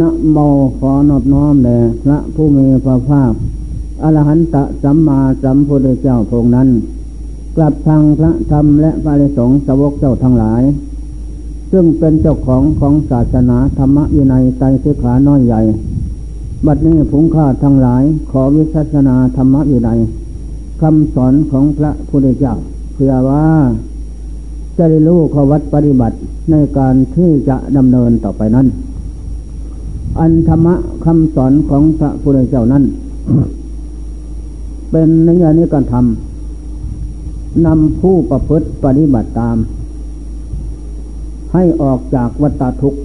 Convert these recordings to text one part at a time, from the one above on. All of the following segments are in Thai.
นะโมขอนอบน้อมแด่พระผู้มีพระภาคอรหันตสัมมาสัมพุทธเจ้าพงนั้น กลับทางพระธรรมและพระสงฆ์สวกเจ้าทั้งหลาย ซึ่งเป็นเจ้าของของศาสนาธรรมะอยู่ในใจสิขาน้อยใหญ่ บัดนี้ผงข้าทั้งหลายขอวิชัชนาธรรมะอยู่ในคำสอนของพระพุทธเจ้าเพื่อว่าจะได้รู้ขวัดปฏิบัติในการที่จะดำเนินต่อไปนั้น อันธรรมะคำสอนของพระพุทธเจ้านั้น เป็นในยานี้การทำนำผู้ประพฤติปฏิบัติตาม ให้ออกจากวัฏทุกข์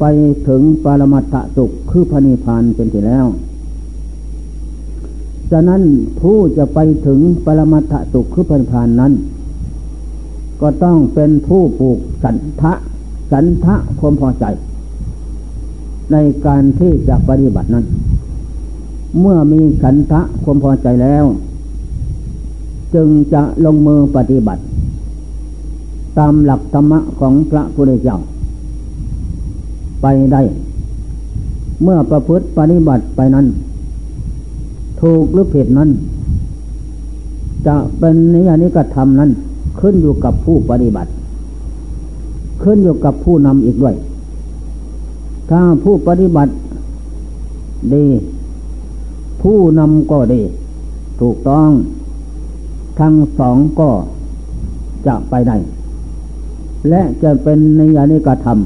ไปถึงปรมัตถสุขคือพระนิพพานเป็นที่แล้ว ฉะนั้นผู้จะไปถึงปรมัตถสุขคือพระนิพพานนั้น ก็ต้องเป็นผู้ผูกสันทะสันทะความพอใจ ในการที่จะปฏิบัตินั้น เมื่อมีสันทะความพอใจแล้ว จึงจะลงมือปฏิบัติ ตามหลักธรรมะของพระพุทธเจ้า ไปได้ เมื่อประพฤติปฏิบัติไปนั้น ถูกหรือผิดนั้น จะเป็นนิยานิกธรรมนั้นขึ้นอยู่กับผู้ปฏิบัติ ขึ้นอยู่กับผู้นำอีกด้วย ถ้าผู้ปฏิบัติดี ผู้นำก็ดี ถูกต้อง ทั้งสองก็จะไปได้ และจะเป็นในยานิกรรม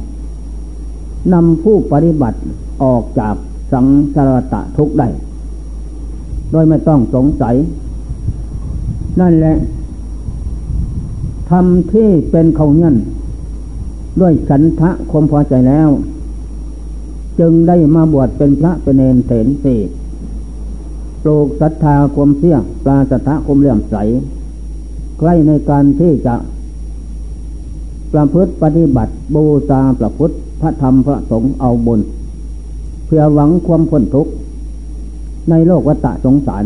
นำผู้ปฏิบัติออกจากสังสารตะทุกได้ โดยไม่ต้องสงสัย นั่นแหละทำที่เป็นเขาเงี้ยนด้วยสันทะความพอใจแล้ว จึงได้มาบวชเป็นพระเป็นเนรเถนสีปลูกศรัทธาความเสี่ยปลาศรัทธาความเลื่อมใส ใกล้ในการที่จะ ประพฤติปฏิบัติบูชาประพุทธพระธรรมพระสงฆ์เอาบนเพื่อหวังความพ้นทุกข์ ในโลกวัฏสงสาร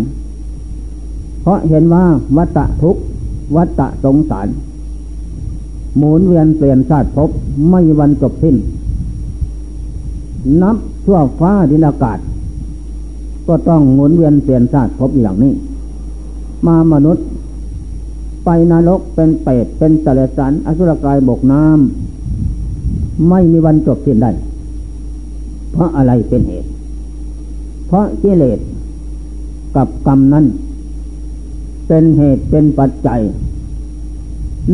เพราะเห็นว่าวัฏทุกข์วัฏสงสาร หมุนเวียนเปลี่ยนชาติภพไม่วันจบสิ้น นับทั่วฟ้าดินอากาศ ก็ต้องหมุนเวียนเปลี่ยนชาติพบอย่างนี้ มามนุษย์ ไปนรกเป็นเปรตเป็นตะเลสันอสุรกายบกน้ำไม่มีวันจบสิ้นได้ เพราะอะไรเป็นเหตุ เพราะกิเลสกับกรรมนั้น เป็นเหตุเป็นปัจจัย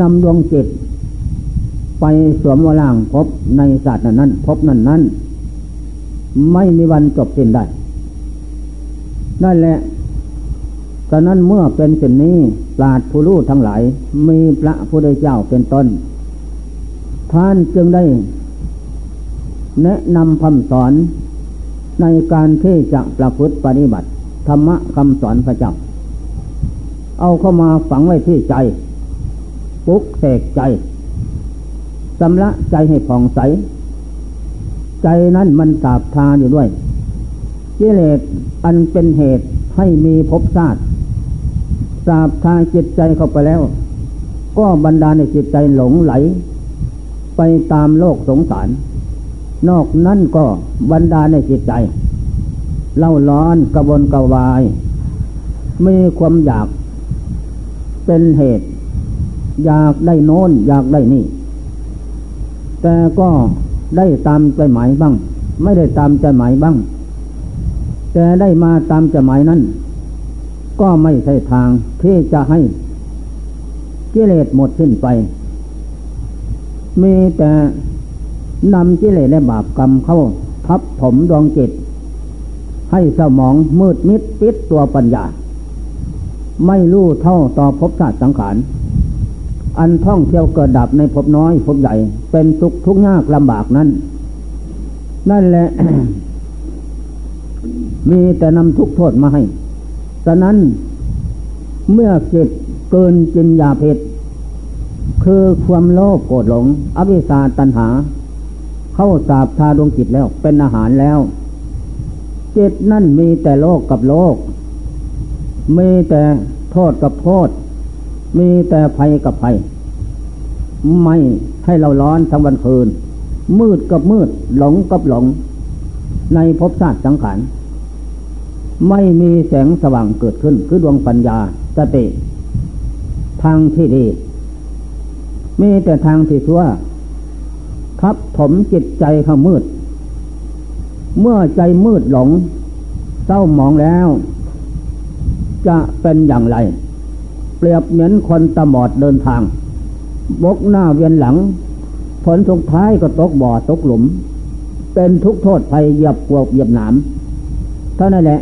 นำดวงจิตไปสวมวล่างพบในศาสตร์นั้นพบนั้นนั้น ไม่มีวันจบสิ้นได้ นั่นแหละตอนนั้นเมื่อเป็นเช่นนี้ปราดผู้รู้ทั้งหลาย มีพระพุทธเจ้าเป็นต้น ท่านจึงได้ แนะนำคำสอนในการที่จะประพฤติปฏิบัติ ธรรมะคำสอนพระเจ้า เอาเข้ามาฝังไว้ที่ใจ ปุกเสกใจชำระใจให้ผ่องใส ใจนั้นมันสาบทานอยู่ด้วยกิเลสอันเป็นเหตุให้มีภพชาติสาบทานจิตใจเข้าไปแล้ว ก็บรรดาในจิตใจหลงไหล ไปตามโลกสงสาร นอกนั้นก็บรรดาในจิตใจ เล่าร้อนกระวนกระวายมีความอยากเป็นเหตุ อยากได้โน้น อยากได้นี่ แต่ก็ ได้ตามใจหมายบ้าง ไม่ได้ตามใจหมายบ้าง แต่ได้มาตามใจหมายนั้น ก็ไม่ใช่ทางที่จะให้กิเลสหมดสิ้นไป มีแต่นำกิเลสและบาปกรรมเข้าทับถมดวงจิต ให้สมองมืดมิดปิดตัวปัญญา ไม่รู้เท่าต่อภพชาติสังขาร อันท่องเที่ยวเกิดดับในภพน้อยภพใหญ่ เป็นทุกทุกยากลำบากนั้น นั่นแหละ มีแต่นำทุกโทษมาให้ ฉะนั้นเมื่อจิตเกินจินยาเพชคือความโลภโกรธหลง อวิชาตันหา เข้าสาบทาดวงจิตแล้ว เป็นอาหารแล้ว จิตนั่นมีแต่โลกกับโลก มีแต่โทษกับโทษ มีแต่ภัยกับภัย ไม่ให้เราร้อนทั้งวันคืน มืดกับมืดหลงกับหลง ในภพชาติสังขาร ไม่มีแสงสว่างเกิดขึ้น คือดวงปัญญาสติทางที่ดี มีแต่ทางที่ชั่วทับถมจิตใจเขามืด เมื่อใจมืดหลงเศร้าหมองแล้ว จะเป็นอย่างไร เปรียบเหมือนคนตาบอดเดินทาง บกหน้าเวียนหลัง ผลสุดท้ายก็ตกบ่อตกหลุม เป็นทุกโทษภัยเหยียบกวกเหยียบหนามเท่านั้นแหละ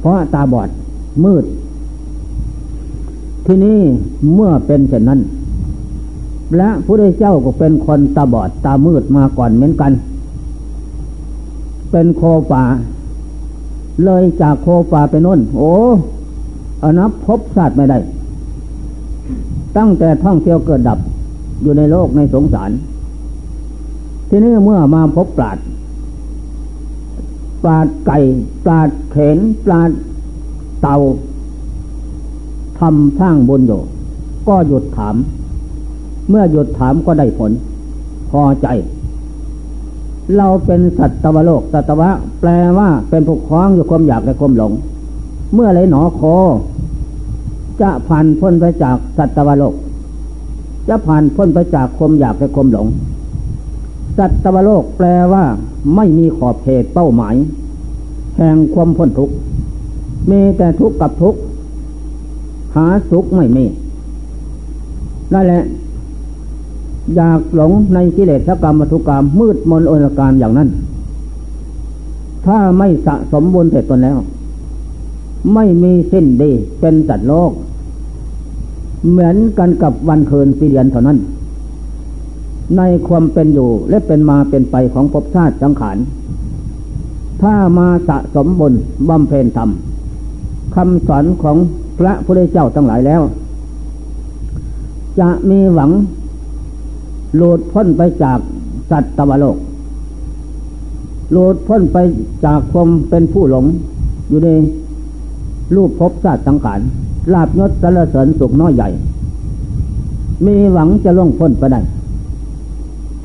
เพราะตาบอดมืด ที่นี้เมื่อเป็นเช่นนั้น และพระเจ้าก็เป็นคนตาบอดตามืดมาก่อนเหมือนกัน เป็นโคป่าเลยจากโคป่าไปน้นโอ้ อนับพบศาสตร์ไม่ได้ ตั้งแต่ท่องเที่ยวเกิดดับอยู่ในโลกในสงสาร ทีนี้เมื่อมาพบปราดปราดไก่ปราดเขนปราดเต่าทำสร้างบนอยู่ ก็หยุดถาม เมื่อหยุดถามก็ได้ผล พอใจ เราเป็นสัตวโลกสัตวะ แปลว่าเป็นผู้คล้องอยู่ความอยากและความหลง เมื่อไรหนอคอ จะผ่านพ้นไปจากสัตวโลก จะผ่านพ้นไปจากความอยากและความหลง สัตวโลกแปลว่า ไม่มีขอบเขตเป้าหมาย แห่งความพ้นทุกข์มีแต่ทุกข์กับทุกข์หาสุขไม่มีนั่นแหละอยากหลงในกิเลสกรรมวัตถุกรรมมืดมนอนการอย่างนั้น ถ้าไม่สะสมบุญเสร็จตนแล้ว ไม่มีสิ้นดีเป็นสัตว์โลก เหมือนกันกับวันคืนปีเดือนเท่านั้น ในความเป็นอยู่และเป็นมาเป็นไปของภพชาติสังขาร ถ้ามาสะสมบุญบำเพ็ญธรรมคำสอนของพระพุทธเจ้าทั้งหลายแล้ว จะมีหวังหลุดพ้นไปจากสัตว์ตวโลกหลุดพ้นไปจากความเป็นผู้หลงอยู่ใน รูปภพชาติสังขารลาบยศสารเสริญสุขน้อยใหญ่ มีหวังจะล่วงพ้นไปได้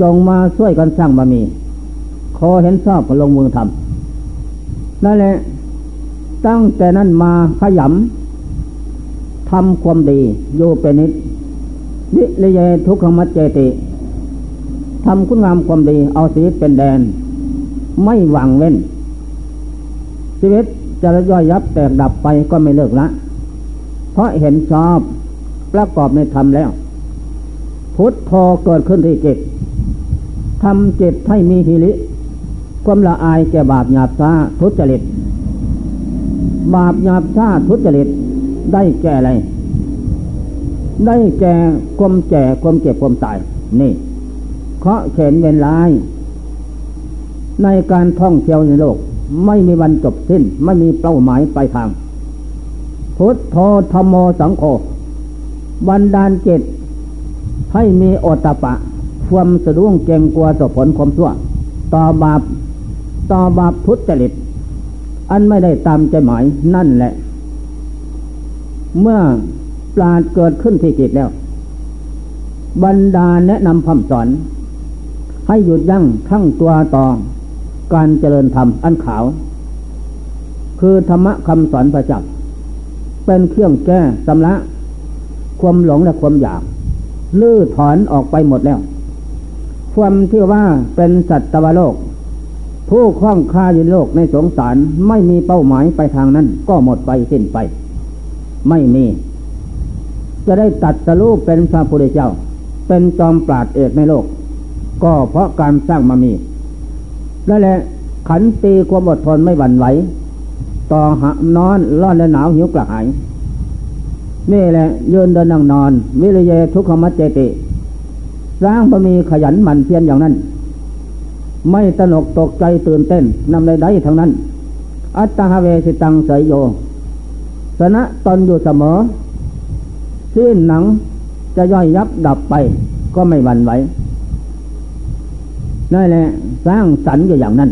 จงมาช่วยกันสร้างบารมีขอเห็นชอบก็ลงมือทำนั่นแหละตั้งแต่นั้นมาขยำทำความดีโยเป็นนิดวิเลเยทุกขมัจเจติทำคุณงามความดีเอาชีวิตเป็นแดน ไม่หวังเว้น ชีวิต จะย่อยยับแตกดับไปก็ไม่เลิกละ เพราะเห็นชอบประกอบในธรรมแล้ว พุทธพอเกิดขึ้นที่จิตทำจิตให้มีหิริความละอายแก่บาปหยาบซาทุจริต บาปหยาบซาทุจริตได้แก่อะไร ได้แก่ความแก่ความเจ็บความตาย นี่ เคาะเข็นเวนลาย ในการท่องเที่ยวในโลก ไม่มีวันจบสิ้น ไม่มีเป้าหมายปลายทาง พุทโธธรรมโมสังโฆบันดาลจิตให้มีโอตปะ ความสะดุ้งเกงกลัวต่อผลความชั่ว ต่อบาปต่อบาปทุจริต อันไม่ได้ตามใจหมายนั่นแหละ เมื่อปราดเกิดขึ้นที่จิตแล้ว บรรดาแนะนำคำสอน ให้หยุดยั้งทั้งตัวต่อ การเจริญธรรมอันขาว คือธรรมะคำสอนประจักษ์เป็นเครื่องแก้สำละความหลงและความอยาก ลื้อถอนออกไปหมดแล้ว ความที่ว่าเป็นสัตวโลก ผู้คล้องคาอยู่โลกในสงสารไม่มีเป้าหมายไปทางนั้น ก็หมดไปสิ้นไป ไม่มี จะได้ตัดสรูปเป็นพระพุทธเจ้า เป็นจอมปราดเอกในโลก ก็เพราะการสร้างมามี นั่นแหละขันตีความอดทนไม่หวั่นไหว ต่อหนอนร้อนและหนาวหิวกระหาย นี่แหละยืนเดินนั่งนอน วิริยะทุกขมัจเจติ สร้างบะมีขยันหมั่นเพียรอย่างนั้น ไม่ตนกตกใจตื่นเต้นนำใดๆทั้งนั้น อัตตาเวสิตังเสยโย สนะตนอยู่เสมอสิ้นหนังจะย่อยยับดับไปก็ไม่หวั่นไหวนั่นแหละ สร้างสรรค์อยู่อย่างนั้น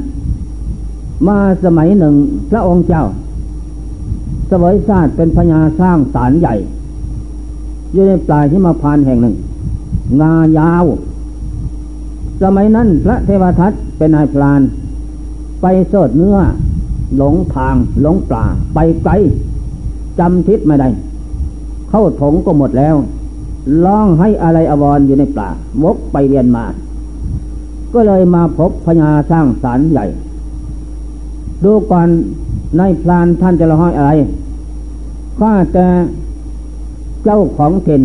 มาสมัยหนึ่งพระองค์เจ้าสวยชาติเป็นพญาสร้างสารใหญ่ อยู่ในปลายที่มาพานแห่งหนึ่ง งายาว สมัยนั้นพระเทวทัตเป็นนายพลาน ไปเสดเนื้อ หลงทางหลงป่า ไปไกลจำทิศไม่ได้ เข้าถงก็หมดแล้ว ร้องให้อะไรอวรอยู่ในป่าวกไปเรียนมา ก็เลยมาพบพญาสร้างสารใหญ่ ดูก่อนในพลานท่านจะละห้อยอะไรข้าแต่เจ้าของเทน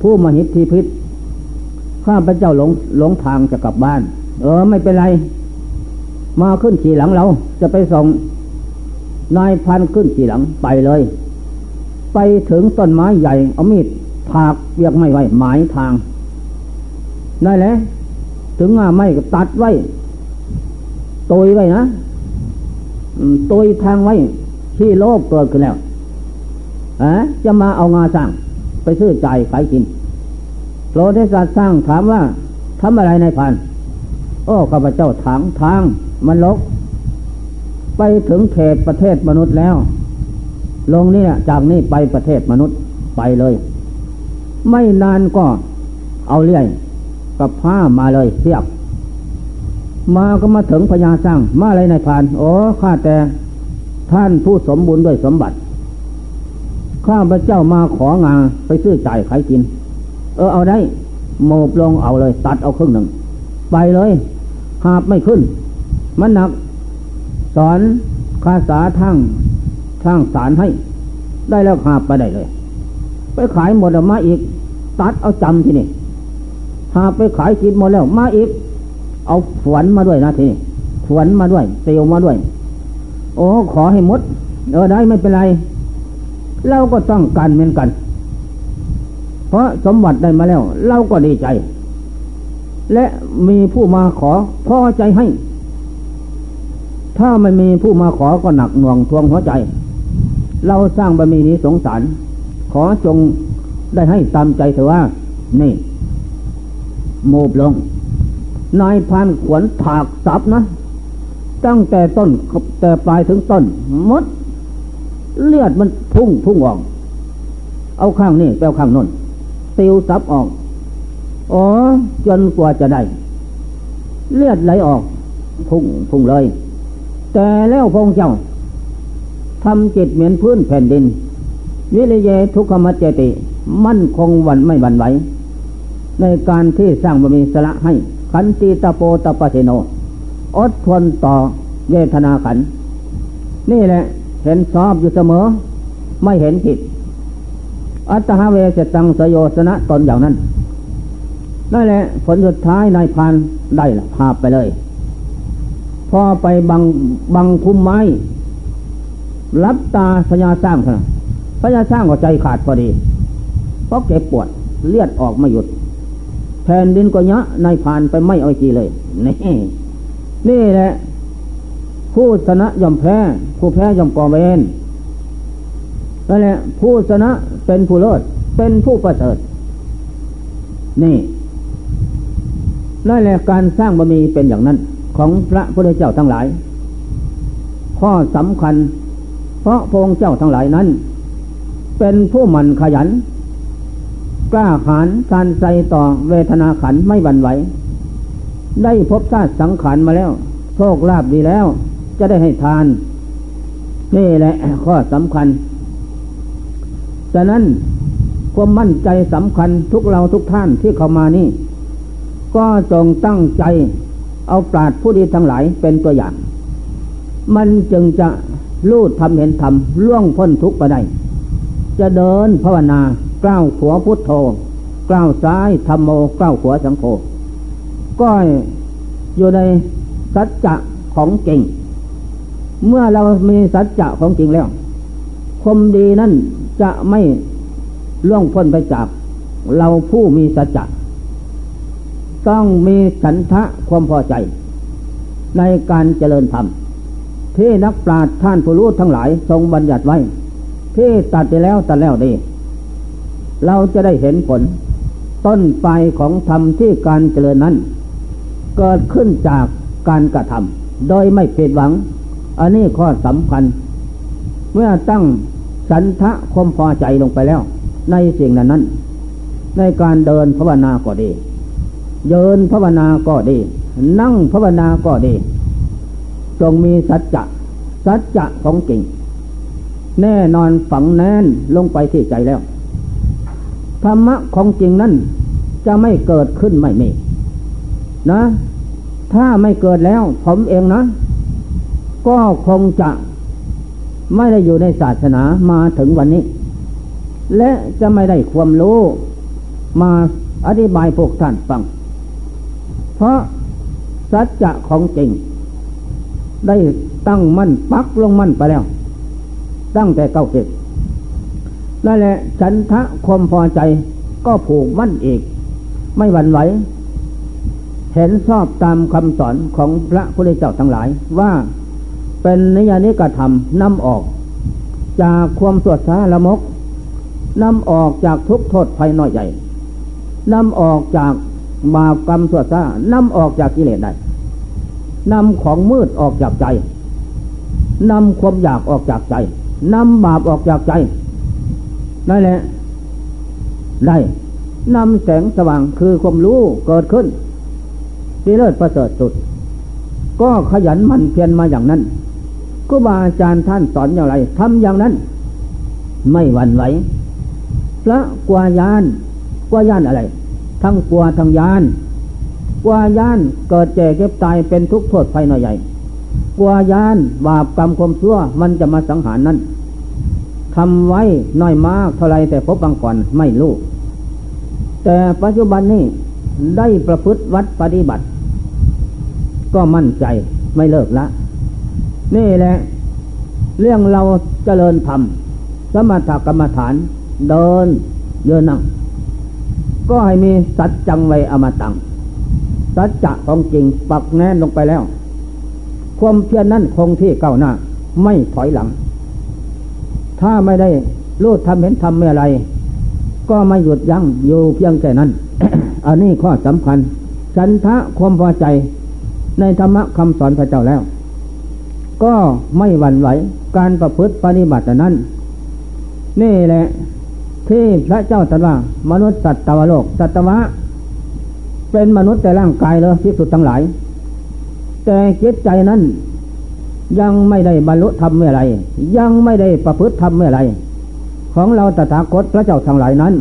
ผู้มหิทธิพิษข้าพระเจ้าหลงหลงทางจะกลับบ้าน เออไม่เป็นไร มาขึ้นขี่หลังเรา จะไปส่งนายพันขึ้นขี่หลังไปเลย ไปถึงต้นไม้ใหญ่เอามีดถากเบียกไม่ไว้หมายทางได้แล้ว ถึงง่าไม่ก็ตัดไว้ตุยไว้นะตุยทางไว้ ที่โลกเกิดขึ้นแล้วอะจะมาเอางาสร้าง ไปซื้อใจขายกินโลเทศาสร้างถามว่าทำอะไรในพัน โอ้ข้าพเจ้าถางทางมันลก ไปถึงเขตประเทศมนุษย์แล้ว ลงนี่จากนี่ไปประเทศมนุษย์ไปเลย ไม่นานก็เอาเลี่ย กับผ้ามาเลยเทียบ มาก็มาถึงพญาสร้าง มาอะไรในพานโอ้ข้าแต่ท่านผู้สมบูรณ์ด้วยสมบัติ ข้าพระเจ้ามาของาไปซื้อจ่ายขายกิน เออเอาได้โมบลงเอาเลย ตัดเอาครึ่งหนึ่ง ไปเลยหาบไม่ขึ้น มันหนัก สอนคาสาทั้งทั้งสารให้ ได้แล้วหาบไปได้เลย ไปขายหมดล้วมาอีก ตัดเอาจำที่นี่ หาไปขายกินหมดแล้ว มาอีก เอาฝวนมาด้วยนะทีนี้ฝวนมาด้วยเตียวมาด้วย โอ้ขอให้มด เออได้ไม่เป็นไร เราก็ต้องการเหมือนกัน เพราะสมบัติได้มาแล้ว เราก็ดีใจ และมีผู้มาขอพอใจให้ ถ้าไม่มีผู้มาขอก็หนักหน่วงทวงหัวใจ เราสร้างบารมีนี้สงสาร ขอจงได้ให้ตามใจเถอะว่า นี่ โมบลง นายพันขวนถากสับนะ ตั้งแต่ต้นแต่ปลายถึงต้นมด เลือดมันพุ่งพุ่งออก เอาข้างนี้แปลข้างนนติวซับออก อ๋อ จนกว่าจะได้ เลือดไหลออก พุ่งพุ่งเลย แต่แล้วพงเจ้าทำจิตเหมือนพื้นแผ่นดิน วิริเยทุกขมัจเจติ มั่นคงวันไม่หวั่นไหว ในการที่สร้างบารมีสละให้ ขันติตะโปตะปะเทโน อดทนต่อเวทนาขัน นี่แหละเห็นชอบอยู่เสมอ ไม่เห็นผิด อัตหาเวสตังสยสนะตนอย่างนั้นนั่นแหละผลสุดท้ายนายพานได้ละพาไปเลย พอไปบังบังคุ้มไม้ รับตาพญาสร้างเถอะพญาสร้างก็ใจขาดพอดี เพราะเก็บปวดเลือดออกไม่หยุด แผ่นดินก็ยะนายผ่านไปไม่เอาจีเลย นี่ นี่แหละ ผู้ชนะย่อมแพ้ ผู้แพ้ย่อมก่อเวรนั่นแหละผู้ชนะเป็นผู้เลิศเป็นผู้ประเสริฐนี่นั่นแหละการสร้างบารมีเป็นอย่างนั้น ของพระพุทธเจ้าทั้งหลาย ข้อสำคัญ เพราะพระองค์เจ้าทั้งหลายนั้น เป็นผู้มั่นขยัน กล้าหาญการใจต่อเวทนาขันไม่หวั่นไหว ได้พบชาติสังขารมาแล้ว โชคลาภดีแล้ว จะได้ให้ทาน นี่แหละข้อสำคัญฉะนั้นความมั่นใจสำคัญทุกเราทุกท่านที่เข้ามานี่ ก็จงตั้งใจเอาปราดผู้ดีทั้งหลายเป็นตัวอย่าง มันจึงจะรู้ทำเห็นทำล่วงพ้นทุกข์ไปได้ จะเดินภาวนา ก้าวขัวพุทโธก้าวซ้ายธรรมโมก้าวขัวสังโฆก็อยู่ในสัจจะของจริง เมื่อเรามีสัจจะของจริงแล้วคมดีนั้นจะไม่ล่วงพ้นไปจาก เราผู้มีสัจจะต้องมีฉันทะความพอใจ ในการเจริญธรรม ที่นักปราชญ์ท่านผู้รู้ทั้งหลายทรงบัญญัติไว้ ที่ตัดไปแล้วตัดแล้วดี เราจะได้เห็นผล ต้นปลายของธรรมที่การเจริญนั้น เกิดขึ้นจากการกระทำโดยไม่ผิดหวัง อันนี้ข้อสำคัญ เมื่อตั้งสันทะคมพอใจลงไปแล้ว ในสิ่งนั้นนั้น ในการเดินภาวนาก็ดีเดินภาวนาก็ดี นั่งภาวนาก็ดี จงมีสัจจะสัจจะของจริง แน่นอนฝังแน่นลงไปที่ใจแล้ว ธรรมะของจริงนั้นจะไม่เกิดขึ้นไม่มีนะ ถ้าไม่เกิดแล้วผมเองนะ ก็คงจะไม่ได้อยู่ในศาสนามาถึงวันนี้ และจะไม่ได้ความรู้มาอธิบายพวกท่านฟัง เพราะสัจจะของจริง ได้ตั้งมั่นปักลงมั่นไปแล้ว ตั้งแต่เก้าสิบ นั่นแหละฉันทะความพอใจก็ผูกมั่นอีกไม่หวั่นไหวเห็นชอบตามคำสอนของพระพุทธเจ้าทั้งหลายว่าเป็นนิยานิกระทำนำออก จากความสวดสาละมกนำออกจากทุกโทษภัยน้อยใหญ่นำออกจากบาปกรรมสวดซานำออกจากกิเลสได้นำของมืดออกจากใจนำความอยากออกจากใจนำบาปออกจากใจ นั่นแหละ ได้นำแสงสว่างคือความรู้เกิดขึ้นที่เลิศประเสริฐสุด ก็ขยันมันเพียรมาอย่างนั้นครูบาอาจารย์ท่านสอนอย่างไรทำอย่างนั้น ไม่หวั่นไหวพระกวายานกวายานอะไร ทั้งกลัวทั้งยานกลัวยานเกิดแก่เก็บตายเป็นทุกข์โทษภัยน้อยใหญ่กลัวยานบาปกรรมความชั่วมันจะมาสังหารนั้น ทำไว้น้อยมากเท่าไรแต่พบบางก่อนไม่รู้ แต่ปัจจุบันนี้ได้ประพฤติวัดปฏิบัติ ก็มั่นใจไม่เลิกละ นี่แหละ เรื่องเราเจริญธรรม สมถกรรมฐาน เดินเยืนนั่ง ก็ให้มีสัจจังไว้อมตัง สัจจะของจริงปักแน่นลงไปแล้ว ความเพียรนั้นคงที่เก้าหน้า ไม่ถอยหลัง ถ้าไม่ได้รู้ทำเห็นทำเมื่อไร ก็ไม่หยุดยั้งอยู่เพียงแค่นั้น อันนี้ข้อสำคัญฉันทะความพอใจในธรรมะคำสอนพระเจ้าแล้ว ก็ไม่หวั่นไหวการประพฤติปฏิบัตินั้น นี่แหละที่พระเจ้าตรัสว่ามนุษย์สัตว์ตวโลกสัตวะ เป็นมนุษย์แต่ร่างกายเลยที่สุดทั้งหลาย แต่จิตใจนั้น ยังไม่ได้บรรลุธรรมเมื่อไร ยังไม่ได้ประพฤติธรรมเมื่อไร ของเราตถาคตพระเจ้าทั้งหลายนั้น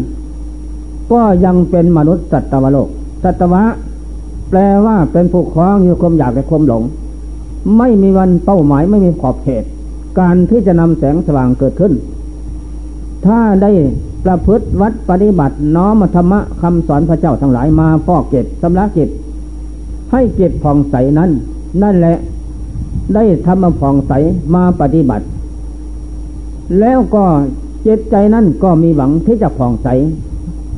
ก็ยังเป็นมนุษย์สัตวโลก สัตวะ แปลว่าเป็นผู้คล้องอยู่ความอยากและความหลง ไม่มีวันเป้าหมายไม่มีขอบเขต การที่จะนำแสงสว่างเกิดขึ้น ถ้าได้ประพฤติวัดปฏิบัติน้อมธรรมะคำสอนพระเจ้าทั้งหลายมาฟอกเกตสำลักเกตให้เกตผ่องใสนั้น นั่นแหละ ได้ทำมาผ่องใสมาปฏิบัติ แล้วก็จิตใจนั้นก็มีหวังที่จะผ่องใส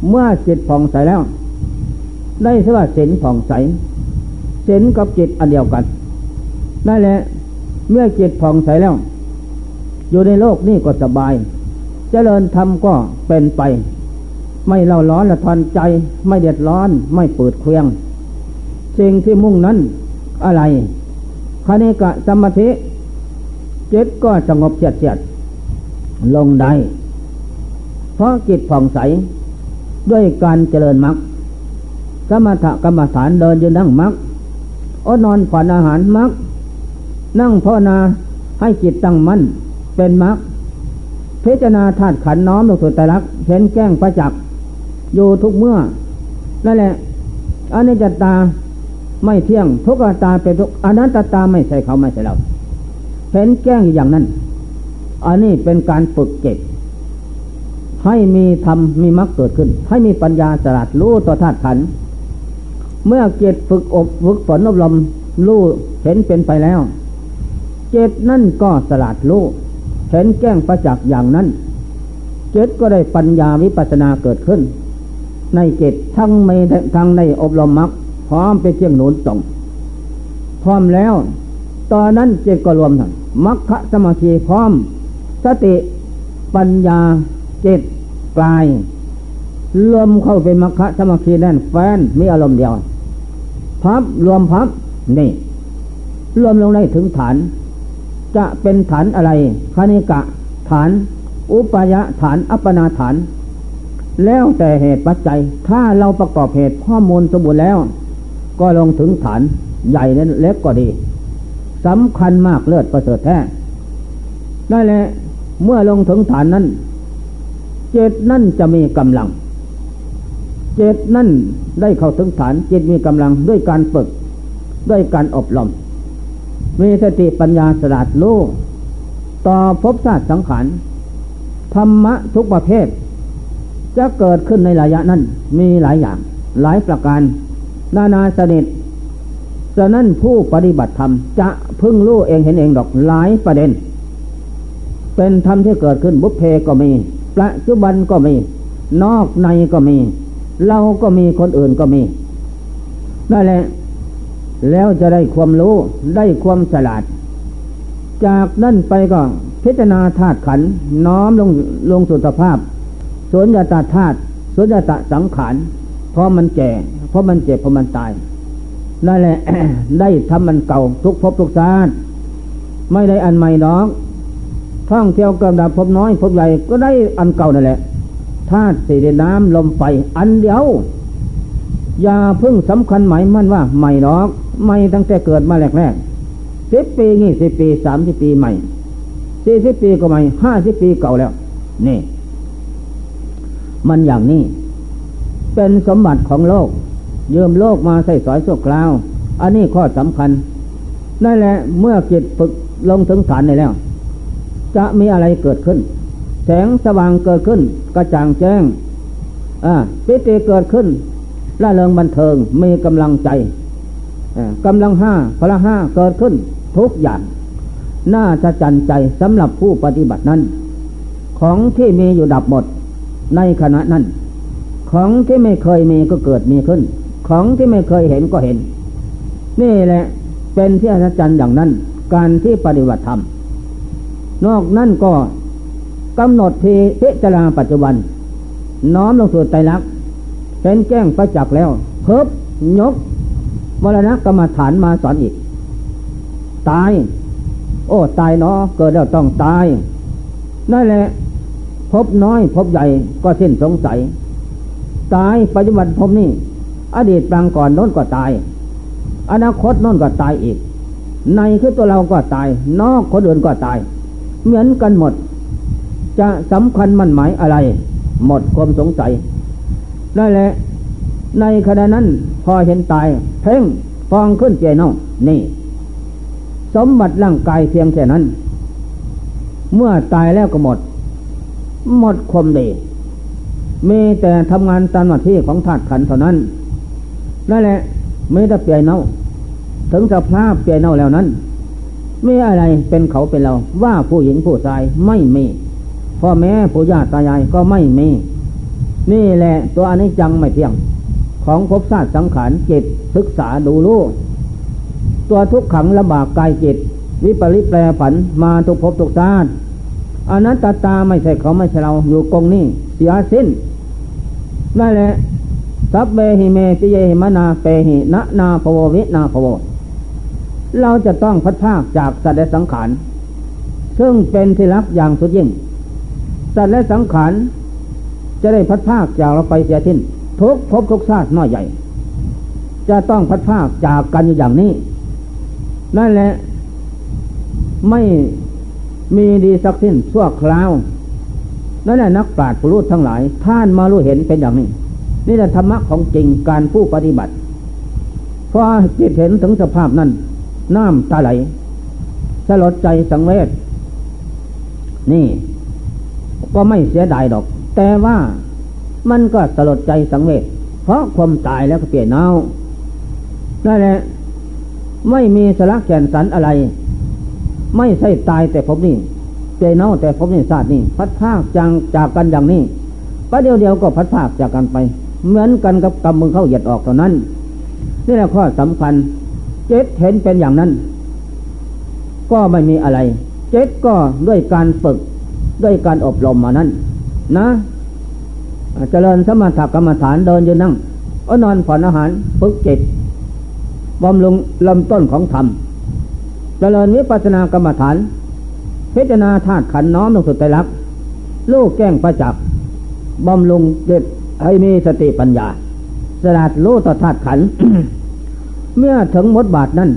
เมื่อจิตผ่องใสแล้ว ได้สว่าศีลผ่องใสศีลกับจิตอันเดียวกันนั่นแหละเมื่อจิตผ่องใสแล้ว อยู่ในโลกนี้ก็สบายเจริญธรรมก็เป็นไป ไม่เล่าร้อนละทอนใจไม่เดือดร้อนไม่เปิดเครื่องสิ่งที่มุ่งนั้นอะไร คณิกะสมาธิจิตก็สงบเฉียดเฉียดลงได้ เพราะจิตผ่องใส ด้วยการเจริญมรรคสมถกรรมฐานเดินยืนนั่งมรรคอดนอนผ่อนอาหารมรรคนั่งภาวนาให้จิตตั้งมั่นเป็นมรรคพิจารณาธาตุขันน้อมลงสู่ตรักเห็นแก้งประจักษ์อยู่ทุกเมื่อ นั่นแหละอันนี้จตา ไม่เที่ยงทุกตาเป็นทุกอนัตตาไม่ใช่เขาไม่ใช่เราเห็นแก้งอย่างนั้น อันนี้เป็นการฝึกเก็บ ให้มีธรรมมีมรรคเกิดขึ้น ให้มีปัญญาสลัดรู้ต่อธาตุขันเมื่อเกตฝึกอบฝึกฝนอบรมรู้เห็นเป็นไปแล้ว เจตนั่นก็สลัดรู้เห็นแก้งประจักษ์อย่างนั้น เจตก็ได้ปัญญาวิปัสนาเกิดขึ้น ในเจตทั้งไม่ทั้งในอบรมมรรค พร้อมไปเที่ยงหนุนส่งพร้อมแล้ว ตอนนั้นเจตก็รวมทั้งมรรคสมาธิพร้อม สติปัญญาเจตกลายรวมเข้าเป็นมรรคสมาธิแน่นแฟนมีอารมณ์เดียวพับรวมพับนี่รวมลงได้ถึงฐาน จะเป็นฐานอะไรคณิกะ ฐาน อุปยะฐาน อัปปนาฐาน แล้วแต่เหตุปัจจัย ถ้าเราประกอบเหตุข้อมูลสมบูรณ์แล้ว ก็ลงถึงฐานใหญ่เล็กก็ดีสำคัญมากเลือดประเสริฐแท้นั่นแหละเมื่อลงถึงฐานนั้น เจตนั่นจะมีกำลัง เจตนั่นได้เข้าถึงฐานเจตมีกำลังด้วยการฝึกด้วยการอบรมมีสติปัญญาสลาดรู้ต่อภพชาติสังขารธรรมะทุกประเภท จะเกิดขึ้นในระยะนั้นมีหลายอย่างหลายประการ นานาสนิทฉะนั้นผู้ปฏิบัติธรรมจะพึ่งรู้เองเห็นเองดอกหลายประเด็น เป็นธรรมที่เกิดขึ้นบุพเพก็มีปัจจุบันก็มี นอกในก็มี เราก็มีคนอื่นก็มีนั่นแหละแล้วจะได้ความรู้ได้ความฉลาด จากนั่นไปก็พิจารณาธาตุขันน้อมลงลงสุตภาพสุญญตาธาตุสุญญตาสังขารเพราะมันแก่ เพราะมันเจ็บเพราะมันตายนั่นแหละได้ทำมันเก่าทุกภพทุกชาติไม่ได้อันใหม่น้องท่องเที่ยวเกำดับพบน้อยพบใหญ่ก็ได้อันเก่านั่นแหละธาตุสี่น้ำลมไฟอันเดียว อย่าเพิ่งสำคัญหมายมั่นว่าใหม่น้องไม่ตั้งแต่เกิดมาแรกๆสิบปีงี้สิบปีสามสิบปีใหม่สี่สิบปีก็ใหม่ห้าสิบปีเก่าแล้ว นี่ มันอย่างนี้ เป็นสมบัติของโลก ยืมโลกมาใส่สอยชั่วคราว อันนี้ข้อสำคัญนั่นแหละเมื่อจิตฝึกลงถึงฐานในแล้ว จะมีอะไรเกิดขึ้น แสงสว่างเกิดขึ้น กระจ่างแจ้งอ่าปิติเกิดขึ้นล่าเริงบันเทิงมีกำลังใจกำลังห้าพละห้าเกิดขึ้น ทุกอย่าง น่าจะจันใจสำหรับผู้ปฏิบัตินั้น ของที่มีอยู่ดับหมดในขณะนั้น ของที่ไม่เคยมีก็เกิดมีขึ้น ของที่ไม่เคยเห็นก็เห็น นี่แหละเป็นที่อัศจรรย์อย่างนั้น การที่ปฏิบัติธรรม นอกนั่นก็กำหนดทีพิจารณาปัจจุบัน น้อมลงสู่ใจรักเป็นแจ้งประจักษ์แล้ว เพิบยกวรณะกรรมฐานมาสอนอีก ตาย โอ้ ตายเนาะเกิดแล้วต้องตาย นั่นแหละ พบน้อยพบใหญ่ก็สิ้นสงสัย ตายปัจจุบันพบนี่ อดีตบางก่อนโน้นก็ตาย อนาคตโน้นก็ตายอีก ในคือตัวเราก็ตาย นอกคนอื่นก็ตาย เหมือนกันหมด จะสำคัญมันหมายอะไร หมดความสงสัยนั่นแหละในขณะนั้นพอเห็นตาย เพ่งฟองขึ้นเจนองนี่ สมบัติร่างกายเพียงแค่นั้น เมื่อตายแล้วก็หมด หมดความดีมีแต่ทำงานตามหน้าที่ของธาตุขันเท่านั้น นั่นแหละไม่ได้เปลี่ยนเน่าถึงสภาพเปลี่ยนเน่าแล้วนั้นไม่อะไรเป็นเขาเป็นเรา ว่าผู้หญิงผู้ชายไม่มีพ่อแม่ผู้ญาติตายายก็ไม่มี นี่แหละตัวอนิจจังไม่เที่ยง ของภพชาติสังขารจิตศึกษาดูรู้ตัวทุกขังลำบากกายจิต วิปริแปรผันมาทุกภพทุกชาติอนัตตาตาไม่ใช่เขาไม่ใช่เราอยู่กงนี้เสียสิ้นนั่นแหละ สัพเบหิเมปิเยหิมนาเปหินะนาภววินาภวเราจะต้องพัดภาคจากสัตว์และสังขาร ซึ่งเป็นที่รักอย่างสุดยิ่ง สัตว์และสังขารจะได้พัดภาคจากเราไปเสียทิ้นทุกภพทุกชาติน้อยใหญ่ จะต้องพัดภาคจากกันอย่างนี้ นั่นแหละไม่มีดีสักสิ้นชั่วคราว นั่นแหละนักปราชญ์ผู้รู้ทั้งหลาย ท่านมารู้เห็นเป็นอย่างนี้ นี่แหละธรรมะของจริงการผู้ปฏิบัติพอจิตเห็นถึงสภาพนั้นน้ำตาไหลสลดใจสังเวชนี่ ก็ไม่เสียดายดอก แต่ว่ามันก็สลดใจสังเวชเพราะความตายแล้วก็เปลี่ยนเน่านั่นแหละไม่มีสละแก่นสันอะไร ไม่ใช่ตายแต่ผมนี่เปลี่ยนเน่าแต่ผมนี่ศาสตร์นี่พัดภาคจางจากกันอย่างนี้ประเดี๋ยวเดียวก็พัดภาคจากกันไป เหมือนกันกับกำมือเข้าเหยียดออกเท่านั้น นี่แหละข้อสำคัญ เจ็ดเห็นเป็นอย่างนั้น ก็ไม่มีอะไร เจ็ดก็ด้วยการฝึกด้วยการอบรมมานั้น นะเจริญสมถกรรมฐานเดินยืนนั่งก็นอนผ่อนอาหารฝึกจิตบำรุงลำต้นของธรรม เจริญวิปัสสนากรรมฐาน พิจารณาธาตุขันน้อมลงสุดใจรักลูกแก้งประจักษ์บำรุงเจิต ให้มีสติปัญญาสลัดรู้ต่อธาตุขัน เมื่อถึงมดบาทนั้น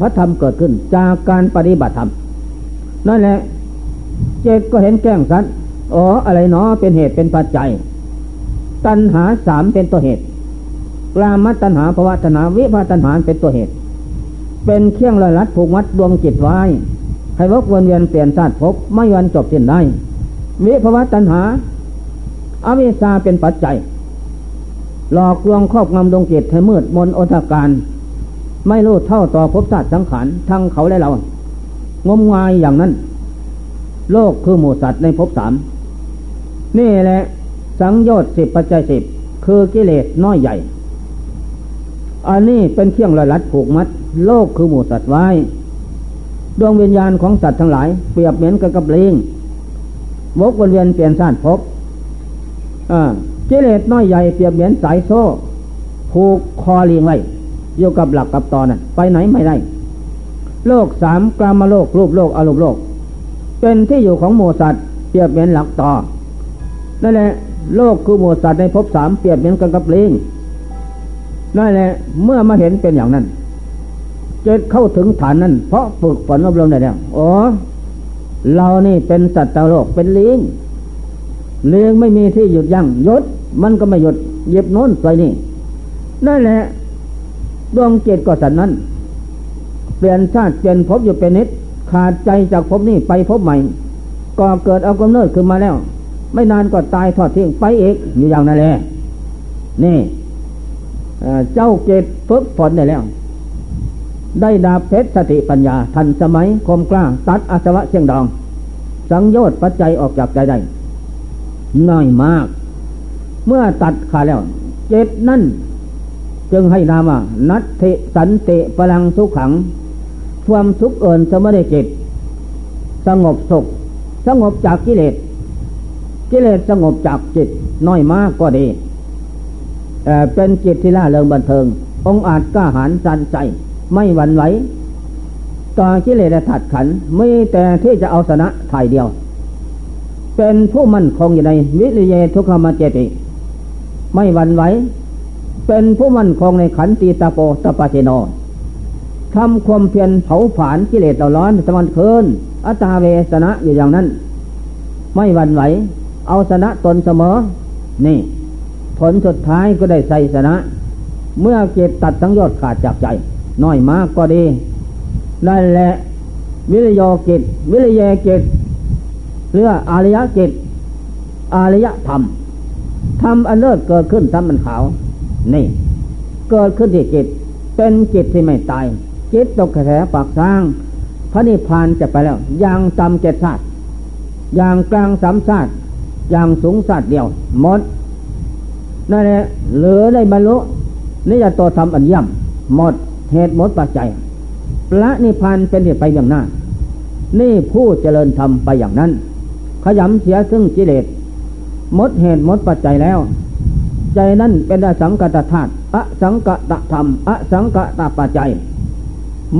พระธรรมเกิดขึ้นจากการปฏิบัติธรรม นั่นแหละ เจตก็เห็นแก้งสัตว์อ๋ออะไรเนาะเป็นเหตุเป็นปัจจัย ตัณหาสามเป็นตัวเหตุกลามัตัณหาภวะตัณหาวิภาตัณหาเป็นตัวเหตุ เป็นเครื่องลอยลัดผูกมัดดวงจิตไว้ให้วกวนเวียนเปลี่ยนชาติภพไม่วันจบสิ้นได้ วิภวะตัณหา อวิชาเป็นปัจจัย หลอกลวงครอบงำดวงจิตให้มืดมนอนตการ ไม่รู้เท่าต่อภพชาติสังขารทั้งเขาและเรา งมงายอย่างนั้น โลกคือหมูสัตว์ในภพสาม นี่แหละ สังโยชน์สิบปัจจัยสิบคือกิเลสน้อยใหญ่ อันนี้เป็นเครื่องลอยลัดผูกมัด โลกคือหมู่สัตว์ไว้ ดวงวิญญาณของสัตว์ทั้งหลาย เปรียบเหมือนกับกับลิงวกวนเวียนเปลี่ยนสานพบ กิเลสน้อยใหญ่เปรียบเหมือนสายโซ่ผูกคอเลิงไว้อยู่กับหลักกับตอนนั้นไปไหนไม่ได้โลกสามกามโลกรูปโลกอารมณ์โลก เป็นที่อยู่ของหมูสัตว์เปรียบเหมือนหลักต่อนั่นแหละโลกคือหมูสัตว์ในภพสามเปรียบเหมือนกันกับลิงนั่นแหละเมื่อมาเห็นเป็นอย่างนั้นจะเข้าถึงฐานนั้น เพราะฝึกฝนอบรมได้แล้วอ๋อเรานี่เป็นสัตว์ตโลกเป็นลิง เลิงไม่มีที่หยุดยัง้งยศมันก็ไม่หยุดเย็บโน้นไปนี่นั่นแหละดวงเจตก็สันนั้น เปลี่ยนชาติเปลี่ยนภพอยู่เป็นนิด ขาดใจจากภพนี้ไปภพใหม่ ก็เกิดเอากำเนิดขึ้นมาแล้ว ไม่นานก็ตายทอดทิ้งไปเอกอยู่อย่างนั้นแหละนี่เจ้าเกตฝึกฝนได้แล้ว ได้ดาบเพชรสติปัญญา ทันสมัยคมกล้า ตัดอาสวะเชียงดอง สังโยชน์ปัจจัยออกจากใจได้ น้อยมาก เมื่อตัดขาดแล้ว เจตนั่น จึงให้นามานัตเทสันเตพลังสุขขัง ความสุขเอินสมเดจิตสงบสุข สงบจากกิเลส กิเลสสงบจากจิตน้อยมากก็ดีเป็นจิตที่ล่าเริงบันเทิง องอาจกล้าหาญจันใจ ไม่หวั่นไหวต่อกิเลสถัดขันไม่แต่ที่จะเอาชนะถ่ายเดียว เป็นผู้มั่นคงอยู่ในวิริยทุกขมเจติ ไม่หวั่นไหวเป็นผู้มั่นคงในขันตีตาโปตปาเจโนทำความเพียรเผาผลาญกิเลสเราร้อนสมันเคินอัตาเวสนะอยู่อย่างนั้น ไม่หวั่นไหว เอาชนะตนเสมอ นี่ ผลสุดท้ายก็ได้ใส่ชนะ เมื่อเก็บตัดทั้งยอดขาดจากใจ น้อยมากก็ดีนั่นแหละวิริยกิจวิริยกิจ เรื่องอารยกิจอารยธรรมทำอันเลิศเกิดขึ้นทำมันขาว นี่ เกิดขึ้นที่จิต เป็นจิตที่ไม่ตาย จิตตกกระแสปากสร้าง พระนิพพานจะไปแล้ว อย่างจำเจ็ดศาสตร์อย่างกลางสามศาตร์อย่างสูงศาสตร์เดียวหมดนั่นแหละเหลือได้บรรลุนิยตธรรมอันย่ำหมดเหตุหมดปัจจัยพระนิพพานเป็นเหตุไปอย่างหน้านี่ผู้เจริญธรรมไปอย่างนั้น ขยำเสียซึ่งกิเลสหมดเหตุหมดปัจจัยแล้ว ใจนั้นเป็นอสังกตธาตุอสังกตธรรมอสังกตปัจจัย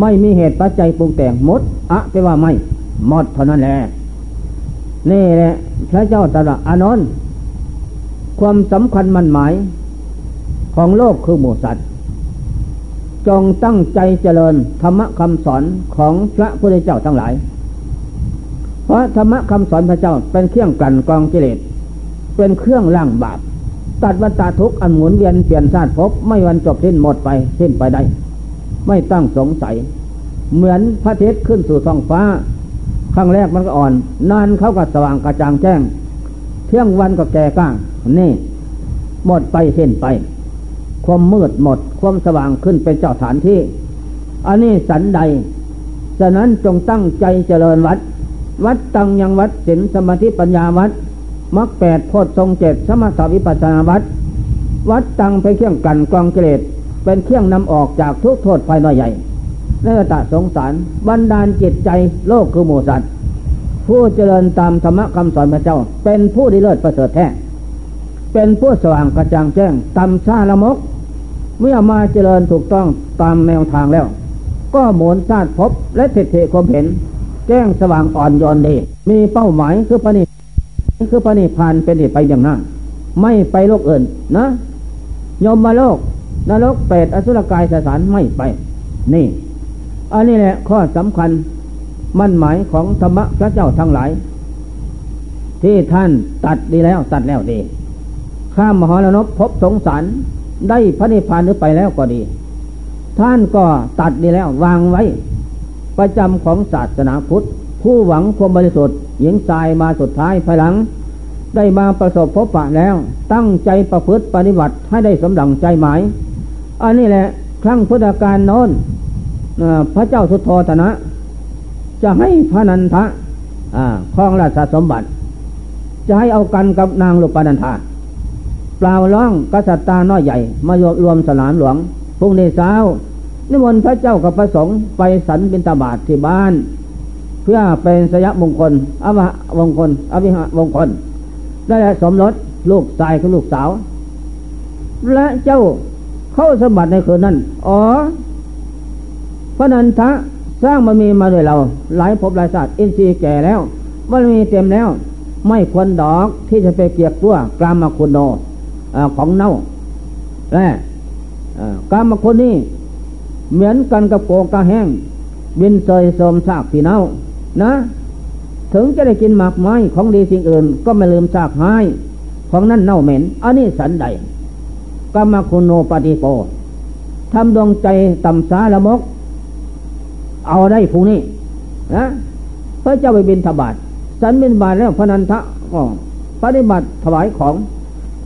ไม่มีเหตุปัจจัยปรุงแต่งหมดอะไปว่าไม่หมดเท่านั้นแหละนี่แหละพระเจ้าตรัสอานนท์ความสำคัญมันหมาย ของโลกคือหมูสัตว์จงตั้งใจเจริญธรรมคำสอนของพระพุทธเจ้าทั้งหลาย เพราะธรรมคำสอนพระเจ้าเป็นเครื่องกันกองกิเลสเป็นเครื่องล่างบาปตัดวัฏทุกข์อันหมุนเวียนเปลี่ยนชาติภพไม่วันจบสิ้นหมดไปสิ้นไปได้ ไม่ตั้งสงสัย เหมือนพระเทศขึ้นสู่ท้องฟ้าครั้งแรกมันก็อ่อน นานเขาก็สว่างกระจ่างแจ้ง เที่ยงวันก็แก่ก้าง นี่ หมดไปเส้นไป ความมืดหมด ความสว่างขึ้นเป็นเจ้าฐานที่ อันนี้สันใด ฉะนั้นจงตั้งใจเจริญวัด วัดตังยังวัดศีลสมาธิปัญญาวัดมรรคแปดโพชทรงเจ็ดสมาธิวิปัสนาวัดวัดตังเป็นเครื่องกันกองกิเลสเป็นเครื่องนำออกจากทุกโทษภายในใหญ่เนื้อตะสงสารบันดาลจิตใจโลกคือหมูสัตว์ผู้เจริญตามธรรมคำสอนพระเจ้า เป็นผู้ดีเลิศประเสริฐแท้เป็นผู้สว่างกระจ่างแจ้งตำชาละมก เมื่อมาเจริญถูกต้องตามแนวทางแล้ว ก็หมุนชาติพบและเทเทความเห็น แจ้งสว่างอ่อนยอนดีมีเป้าหมายคือปณิคือปณิพานเป็นเหตุไปอย่างนั้นไม่ไปโลกอื่นนะยมมาโลกนรกเปรตอสุรกายสสารไม่ไป นี่อันนี้แหละข้อสำคัญมั่นหมายของธรรมะพระเจ้าทั้งหลาย ที่ท่านตัดดีแล้วตัดแล้วดี ข้ามมหานรกพบสงสารได้พระนิพพานหรือไปแล้วก็ดี ท่านก็ตัดดีแล้ววางไว้ ประจำของศาสนาพุทธ ผู้หวังความบริสุทธิ์หญิงชายมาสุดท้ายภายหลัง ได้มาประสบพบปะแล้ว ตั้งใจประพฤติปฏิบัติให้ได้สมดังใจหมาย อันนี้แหละครั้งพุทธกาลโน้นพระเจ้าสุโธธนะ จะให้พระนันทะครองราชสมบัติ จะให้เอากันกับนางลูกปานันทาเปล่าร้องกษัตริย์ตาน้อยใหญ่ มารวมสนามหลวงพรุ่งนี้เช้า นิมนต์พระเจ้ากับพระสงฆ์ไปสันบินตาบาทที่บ้าน เพื่อเป็นสยมงคลอภมงคลอภิหมงคล ได้สมรสลูกชายกับลูกสาว และเจ้าเข้าสมบัติในคืนนั้น อ๋อ พระนันทะสร้างมันมีมาด้วยเรา หลายภพหลายศาสตร์อินทรีย์แก่แล้วมันมีเต็มแล้ว ไม่ควรดอกที่จะไปเกียกตัวกรามคุณโนของเน่าและกรามคุณนี่ เหมือนกันกับโกกระแห้งบินเซยโสมซากที่เน่านะ ถึงจะได้กินหมากไม้ของดีสิ่งอื่น ก็ไม่ลืมซากหายของนั้นเน่าเหม็น อันนี้สันใดกรรมคุณโนปฏิโกทำดวงใจต่ำสาละมก เอาได้ผู้นี้นะพระเจ้าไปบินทบาทสันบินบาทแล้วพระนันทะก็ปฏิบัติถวายของ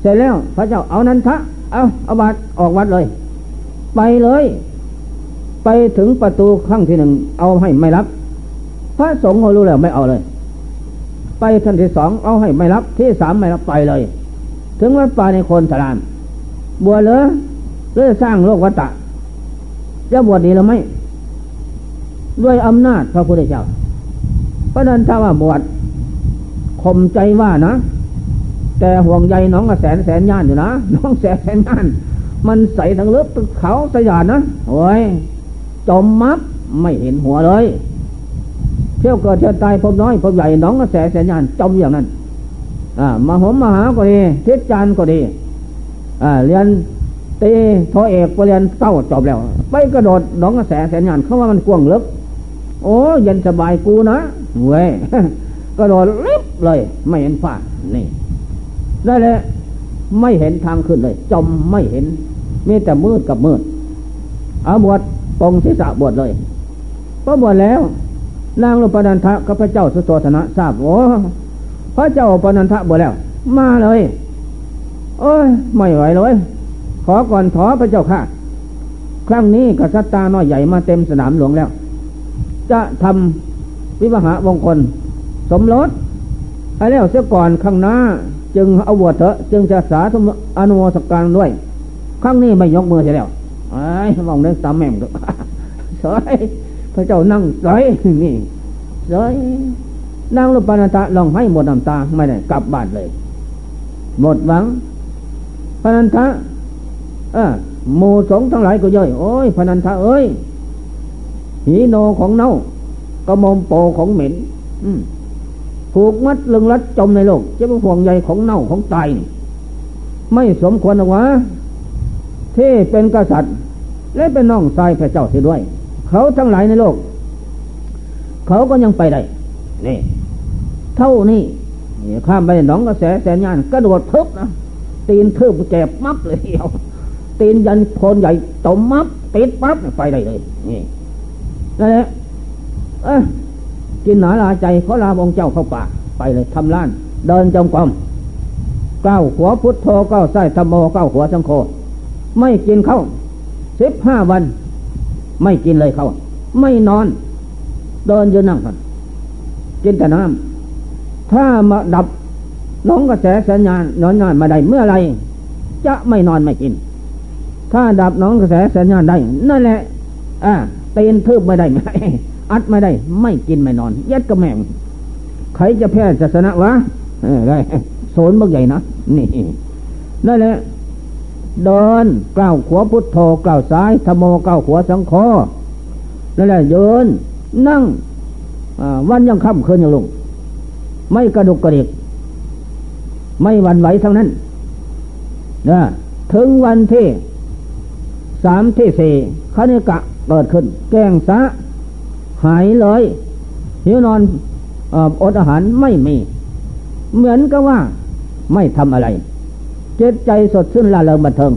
เสร็จแล้วพระเจ้าเอานันทะ เอาเอาบาทออกวัดเลย ไปเลย ไปถึงประตูข้างที่หนึ่งเอาให้ไม่รับ พระสงฆ์เขารู้แล้วไม่เอาเลย ไปขั้นที่สองเอาให้ไม่รับ ที่สามไม่รับไปเลย ถึงวัดป่าในคนสลามบวชเลยเพื่อสร้างโลกวัฏฏะจะบวชดีหรือไม่ ด้วยอำนาจพระพุทธเจ้าเพราะนั้นถ้าว่าบวชข่มใจว่านะ แต่ห่วงใยน้องแสนแสนย่านอยู่นะ น้องแสนแสนย่าน มันใสทั้งเลือบเขาสยานนะโอ้ย จมมับไม่เห็นหัวเลย เที่ยวเกิดเที่ยวตายพบน้อยพบใหญ่น้องกระแสแสนยานจมอย่างนั้นอ่ามาหมมาหาก็ดีเทศจานก็ดีเรียนตีทอเอกไปเรียนเต้าจบแล้ว ไปกระโดดหนองกระแสแสนงานเขาว่ามันกว้างลึก โอ้ย็นสบายกูนะเว้ยกระโดดลิบเลย ไม่เห็นฟ้านี่ได้เลยไม่เห็นทางขึ้นเลย จมไม่เห็นมีแต่มืดกับมืดเอาบวช ปองศีรษะบวชเลยพอบวชแล้วนางรูปนันทะกับพระเจ้าสุโธธนะทราบโอ้พระเจ้าปนันทะบวชแล้ว มาเลยเอ้ยไม่ไหวเลย ขอก่อนขอพระเจ้าค่ะ ครั้งนี้กษัตริย์ตาน้อยใหญ่มาเต็มสนามหลวงแล้ว จะทำวิวหาวงคล สมรสให้แล้วเสียก่อนข้างหน้า จึงเอาบวชเถอะ จึงจะสาธุอนุโมทการด้วย ครั้งนี้ไม่ยกมือเสียแล้ว ไอ้มองเล่นตามแม่มก็สวยพระเจ้านั่งสวยนี่สวยนั่งรูปนาตะลองให้หมดน้ำตาไม่ได้กลับบ้านเลย หมดหวังพนันทะหมู่สงทั้งหลายก็ย่อยโอ้ยพนันทะเอ้ยหีโนของเน่ากระมมโปของเหม็นผูกมัดลึงรัดจมในโลกจะเป็นห่วงใยของเน่าของตายไม่สมควรหรอวะ ที่เป็นกษัตริย์ และเป็นน้องชายพระเจ้าเสียด้วย เขาทั้งหลายในโลก เขาก็ยังไปได้นี่เท่านี้ข้ามไปหนองกระแสแสนยานกระโดดทึบนะตีนทิบแจบมับเลยเดียวตีนยันโคนใหญ่ตมมับติดปั๊บไปได้เลย นี่นั่นแหละเออกินหนาลาใจขาลาองเจ้าเข้าป่าไปเลยทำล้าน เดินจงกรมก้าวหัวพุทโธก้าวไส้ธรรมโมก้าวหัวสังโฆ ไม่กินข้าวสิบห้าวัน ไม่กินเลยเขาวไม่นอน เดินยืนนั่งกันกินแต่น้ำถ้ามาดับน้องกระแสสัญญาณนอนนอนมาได้เมื่อไรจะไม่นอนไม่กิน ถ้าดับน้องกระแสสัญญาณได้ นั่นแหละ อ่าตีนทืบไม่ได้ไม่อัดไม่ได้ ไม่กินไม่นอนยัดกระแมงใครจะแพ้จะชนะวะได้โซนบักใหญ่นะนี่นั่นแหละ เดินก้าวขวาพุทโธก้าวซ้ายธโมก้าวขวาสังคอนั่นแหละเยินนั่งวันยังค่ำคืนยังลง ไม่กระดุกกระดิกไม่หวั่นไหวทั้งนั้นนะถึงวันที่สามที่สี่คณิกะเกิดขึ้น แกงซะหายเลยหิวนอนอดอาหารไม่มี เหมือนกับว่าไม่ทำอะไร เจตใจสดชื่นละเริงบันเทิง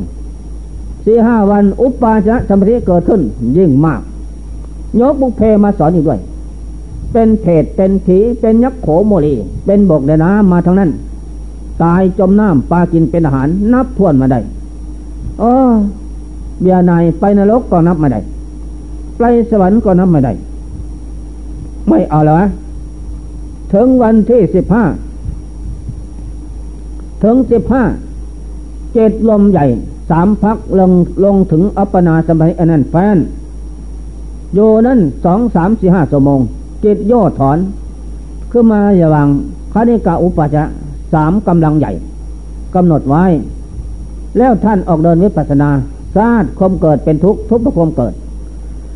สี่ห้าวันอุปปาชนะสมาธิเกิดขึ้นยิ่งมาก ยกบุพเพมาสอนอีกด้วย เป็นเทศเป็นผีเป็นยักษ์โขโมลี เป็นบกในน้ำมาทั้งนั้น ตายจมน้ำปลากินเป็นอาหารนับทวนมาได้อ๋อเบียนายไปนรกก็นับมาได้ไปสวรรค์ก็นับมาได้ ไม่เอาแล้วถึงวันที่สิบห้าถึงสิบห้า เจดลมใหญ่สามพักลงลงถึงอัปปนาสมัยอนันแฟนโยนั้นสองสามสี่ห้าชั่วโมงจิตย่อถอนขึ้นมาอย่าวางคณิกาอุปจะสามกำลังใหญ่กำหนดไว้ แล้วท่านออกเดินวิปัสนาซาดความเกิดเป็นทุกข์ทุกข์ความเกิด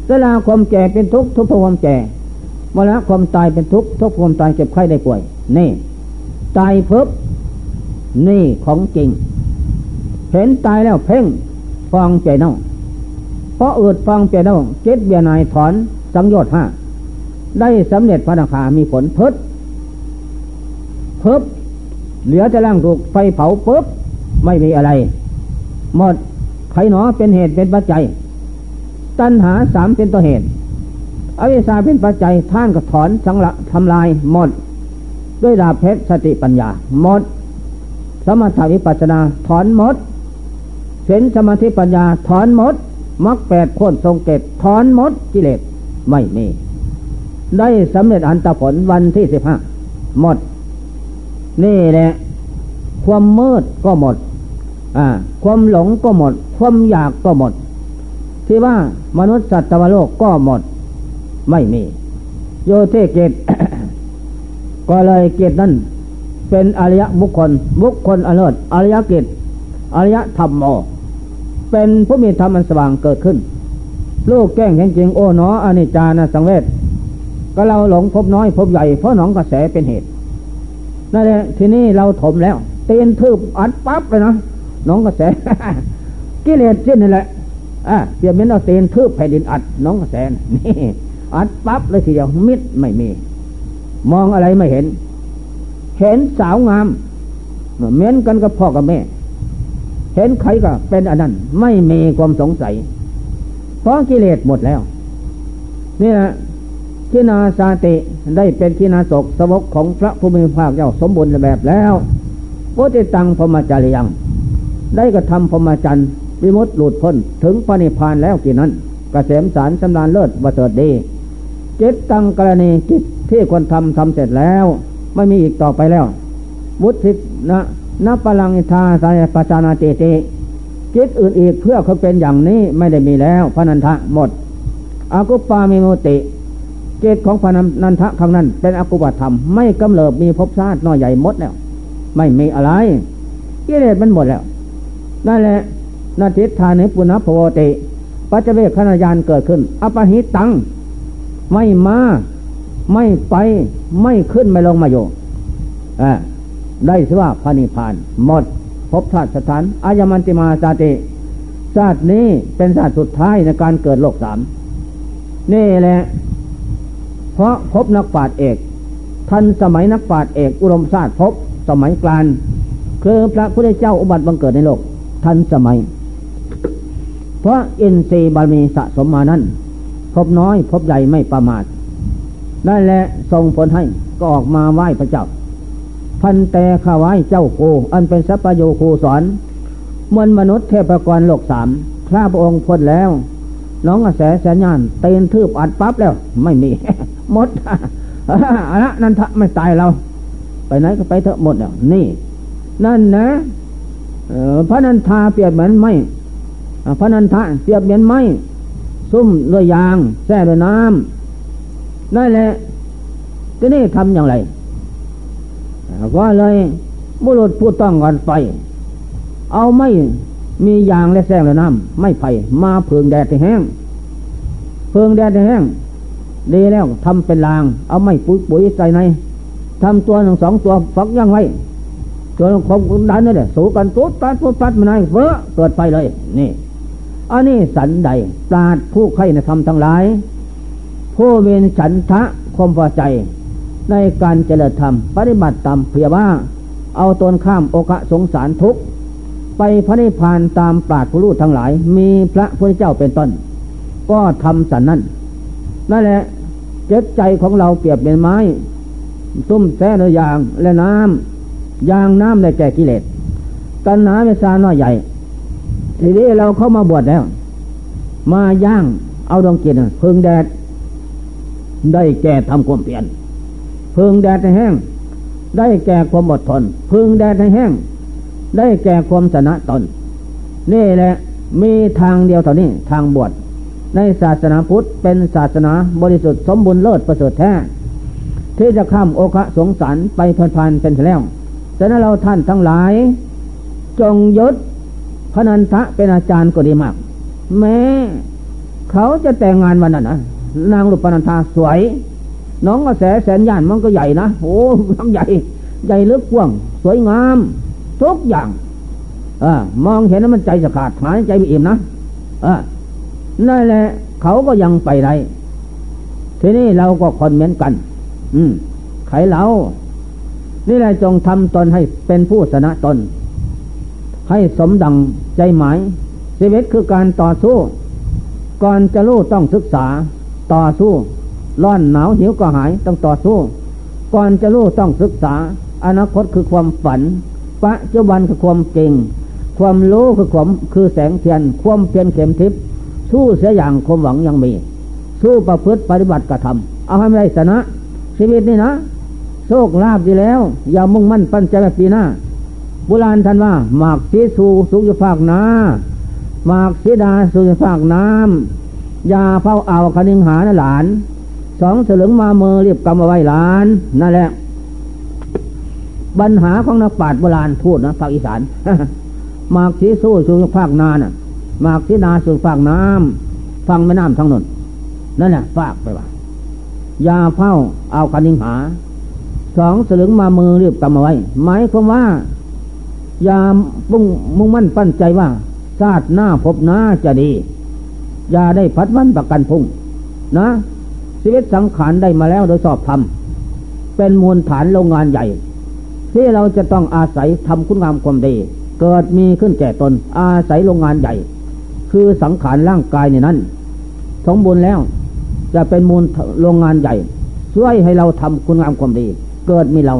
เวลาความแก่เป็นทุกข์ทุกข์ความแก่เวลาความตายเป็นทุกข์ทุกข์ความตายเจ็บไข้ได้ป่วย นี่ ตายเพิบนี่ของจริง เห็นตายแล้วเพ่งฟังใจเน่าเพราะอืดฟังใจเน่าเจ็ดเบียนายถอนสังโยชน์ห้าได้สำเร็จพระนาคามีผลเพิดเพิบเหลือจะล่างถูกไฟเผาปุ๊บไม่มีอะไร หมดใครหนอเป็นเหตุเป็นปัจจัย ตัณหาสามเป็นตัวเหตุอวิชาเป็นปัจจัยท่านก็ถอนสังละทำลายหมด ด้วยดาเพชรสติปัญญาหมด สมถาวิปัสนาถอนหมด เห็นสมาธิปัญญาถอนหมดมรรคแปดโคนทรงเก็บถอนหมดกิเลสไม่มี ได้สำเร็จอันตผลวันที่สิบห้าหมด นี่แหละ ความมืดก็หมด อ่า ความหลงก็หมด ความอยากก็หมด ที่ว่ามนุษย์สัตว์ตวโลกก็หมด ไม่มี โยเทเกตก็เลยเกตนั้นเป็นอริยบุคคล บุคคลอเลิศอริยกิจอริยธรรมโอ เป็นผู้มีธรรมอันสว่างเกิดขึ้น ลูกแก้งเห็นจริงโอ้หนออนิจจานะสังเวชก็เราหลงพบน้อยพบใหญ่เพราะหนองกระแสเป็นเหตุนั่นแหละทีนี้เราถมแล้วเตีนทืบอัดปั๊บเลยนะน้องกระแสกิเลสสิ้นนี่แหละอะเปรียบเหมือนเราเตีนทืบแผ่นดินอัดน้องกระแสนี่อัดปั๊บเลยทีเดียวมิดไม่มี มองอะไรไม่เห็น เห็นสาวงามเหมือนกันกับพ่อกับแม่ เห็นใครก็เป็นอันนั้น ไม่มีความสงสัย เพราะกิเลสหมดแล้ว นี่นะกินาสาติได้เป็นกินาศกสวกของพระภูมิภาคเจ้าสมบูรณ์แบบแล้วโพติตังพมจาริยัง ได้กระทำพมจันทร์วิมุตต์หลุดพ้นถึงปณิพานแล้วกี่นั้นกเกษมสารสำราญเลิศบัเสริฐดีจิตตังกรณีจิตที่ควรทำทำเสร็จแล้ว ไม่มีอีกต่อไปแล้ว วุฒินะ นับพลังอิทาสายปัจานาเจเจจิตอื่นอีกเพื่อเขาเป็นอย่างนี้ไม่ได้มีแล้วพนันทะหมดอากุปามีโมติเจตของพนันทะครั้งนั้น เป็นอกุปธรรม ไม่กำเริบมีภพชาติน้อยใหญ่หมดแล้ว ไม่มีอะไรกิเลสมันหมดแล้วนั่นแหละนาทิธานิปุณพโวติ ปัจเจเวคขณยานเกิดขึ้น อปหิตัง ไม่มา ไม่ไป ไม่ขึ้นไม่ลงมาอยู่อ่า ได้ชื่อว่าพระนิพพาน หมดพบชาติสถานอายมันติมาสาติชาตินี้เป็นชาติสุดท้ายในการเกิดโลกสามนี่แหละ เพราะพบนักปราชญ์เอกทันสมัยนักปราชญ์เอกอุรมศาสตร์พบสมัยกลางคือพระพุทธเจ้าอุบัติบังเกิดในโลกทันสมัย เพราะอินทรีย์บารมีสะสมมานั้น พบน้อยพบใหญ่ไม่ประมาทนั่นแหละส่งผลให้ก็ออกมาไหว้พระเจ้า พันแต่ข้าไว้เจ้าโคอันเป็นสัพโยโคสอนมวลมนุษย์เทพกรโลกสามข้าพระองค์พ้นแล้ว น้องกระแสแสนยานเตนทืบอัดปั๊บแล้ว ไม่มีหมดอะละนันทะไม่ตายเรา ไปไหนก็ไปเถอะหมดแล้วนี่ นั่นนะพระนันทาเปรียบเหมือนไม่พระนันทะเปรียบเหมือนไม่ซุ่มด้วยยางแช่ด้วยน้ำนั่นแหละทีนี้ทำอย่างไร ก็เลยบุรุษผู้ต้องกันไฟเอาไม่มียางและแสงและน้ำไม่ไผ่มาเพิงแดดให้แห้งเพิงแดดให้แห้งดีแล้วทำเป็นราง เอาไม่ปุ๋ยปุ๋ยใส่ในทำตัวหนึ่งสองตัวฝักย่างไว้ตัวของดันนี่แหละสูกันตุ๊ดปัดตุ๊ดปัดมาไหนเฟ้อเกิดไฟเลย นี่อันนี้สันใดปราดผู้ใครในธรรมทั้งหลาย ผู้เวนฉันทะความพอใจ ในการเจริญธรรม ปฏิบัติตามเพียว่าเอาตนข้ามโอกะสงสารทุก ไปพระนิพพานตามปราดผู้รู้ทั้งหลาย มีพระพุทธเจ้าเป็นต้น ก็ทำสันนั้นนั่นแหละเจ็ดใจของเราเปรียบเป็นไม้ตุ้มแท้ในยางและน้ำยางน้ำในแก่กิเลสตัณหาเมษาน้อยใหญ่ ทีนี้เราเข้ามาบวชแล้ว มาย่างเอาดวงกินพึ่งแดด ได้แก่ทำความเปลี่ยน พึงแดดในแห้ง ได้แก่ความอดทน พึงแดดในแห้ง ได้แก่ความชนะตน นี่แหละมีทางเดียวเท่านี้ทางบวชในศาสนาพุทธเป็นศาสนาบริสุทธิ์สมบูรณ์เลิศประเสริฐแท้ ที่จะข้ามโอคะสงสารไปพันพันเป็นแล้วฉะนั้นเราท่านทั้งหลาย จงยศพนันทะเป็นอาจารย์ก็ดีมาก แม้ เขาจะแต่งงานวันนั้นนะนางรูปนันทาสวย น้องกระแสแสนย่านมันก็ใหญ่นะโอ้ทั้งใหญ่ ใหญ่เลึกกว้าง สวยงาม ทุกอย่างอมองเห็นแล้วมันใจสะขาดหายใจไม่อิ่มนะอนั่นแหละ เขาก็ยังไปได้ทีนี้เราก็คอนเหมือนกัน อืมไขเรา นี่แหละจงทำตนให้เป็นผู้ชนะตน ให้สมดังใจหมายชีวิตคือการต่อสู้ ก่อนจะรู้ต้องศึกษาต่อสู้ ร้อนหนาวหิวก็หายต้องต่อสู้ ก่อนจะรู้ต้องศึกษา อนาคตคือความฝันปัจจุบันคือความเก่งความรู้คือความคือแสงเทียน ความเพียรเข็มทิพย์สู้เสียอย่างความหวังยังมี สู้ประพฤติปฏิบัติกระทำเอาให้ได้ชนะ ชีวิตนี่นะ โชคลาภดีแล้ว อย่ามุ่งมั่นปั้นใจแบบปีหน้าโบราณท่านว่าหมากสีสูสุขภาคนาหมากสีดาสุขภาคน้ำยาเผาเอาคณิงหาหลาน สองเสลึงมาเมือเรียบกำเอาไว้หลานนั่นแหละ ปัญหาของนักปราชญ์โบราณพูดนะภาคอีสานหมากสีสู้สุขภาคนาน่ะมากสีนาสุฝากน้ำฟังแม่น้ำทั้งนนนั่นแหละฝากไปว่ายาเฝ้าเอาคันิงหาสองสลึงมามือเรียบกำเอาไว้หมายความว่ายามุ่งมุ่งมั่นปั้นใจว่าชาติหน้าพบหน้าจะดี อย่าได้พัดวันประกันพุ่งนะ ชีวิตสังขารได้มาแล้วโดยสอบธรรมเป็นมูลฐานโรงงานใหญ่ ที่เราจะต้องอาศัยทำคุณงามความดี เกิดมีขึ้นแก่ตน อาศัยโรงงานใหญ่ คือสังขารร่างกายในนั้นสมบูรณ์แล้วจะเป็นมูลโรงงานใหญ่ ช่วยให้เราทำคุณงามความดี เกิดมีเรา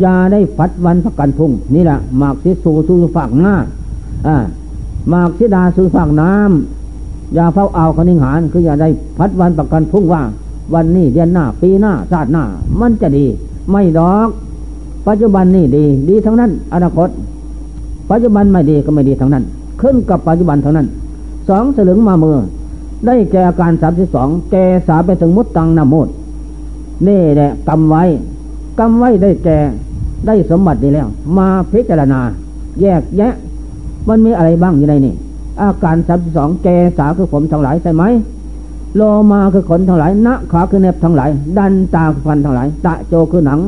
อย่าได้ฟัดวันพักกันพุ่งนี่แหละหมากสิสูสูฝากหน้าอ่าหมากสิดาสูฝากน้ำ อย่าเฝ้าเอาคณิหารคืออย่าได้พัดวันประกันพุ่งว่า วันนี้เดือนหน้า ปีหน้าชาติหน้า มันจะดี ไม่ดอก ปัจจุบันนี่ดี ดีทั้งนั้น อนาคต ปัจจุบันไม่ดีก็ไม่ดีทั้งนั้น ขึ้นกับปัจจุบันทั้งนั้นสองสลึงมามือ ได้แก่การสามสิบสองแกสาไปถึงมุดตังนามดนี่แหละกำไว้กำไว้ได้แก่ได้สมบัติดีแล้ว มาพิจารณา แยกแยะ มันมีอะไรบ้างอยู่ในนี่ อาการสามสิบสองแกสาคือผมทั้งหลายใช่ไหมโลมาคือขนทั้งหลายณขาคือเน็บทั้งหลาย ดันตาคือฟันทั้งหลาย ตะโจคือหนัง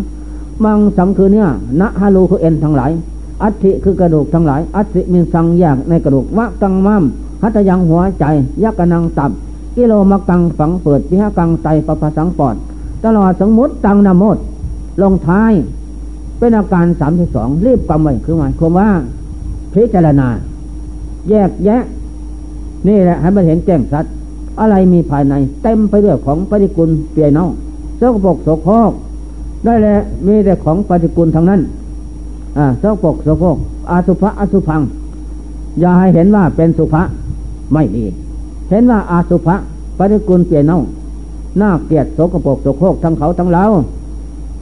มังสังคือเนื้อณฮาลูคือเอ็นทั้งหลาย อัฐิคือกระดูกทั้งหลาย อัฐิมีสังแยกในกระดูกวะตังมัมหัตยังหัวใจ ยักกนังตับ กิโลมกังฝังเปิดพิหกังไตปะปะสังปอด ตลอดสมมติตังนามดลงท้าย เป็นอาการสามที่สองรีบกำไว้คือหมายความว่าพิจารณา แยกแยะ นี่แหละให้มันเห็นแจ้งสัตว์อะไรมีภายใน เต็มไปด้วยของปฏิกุลเปียเน่าเจ้าปกโสโครกได้แหละมีแต่ของปฏิกุลทั้งนั้น อ่าเจ้าปกโสโครกอาสุภะอสุพัง อย่าให้เห็นว่าเป็นสุภะไม่ดีเห็นว่าอาสุภะปฏิกุลเปลี่ยนเน่าหน้าเกียดโสกโปกโสโครกทั้งเขาทั้งเรา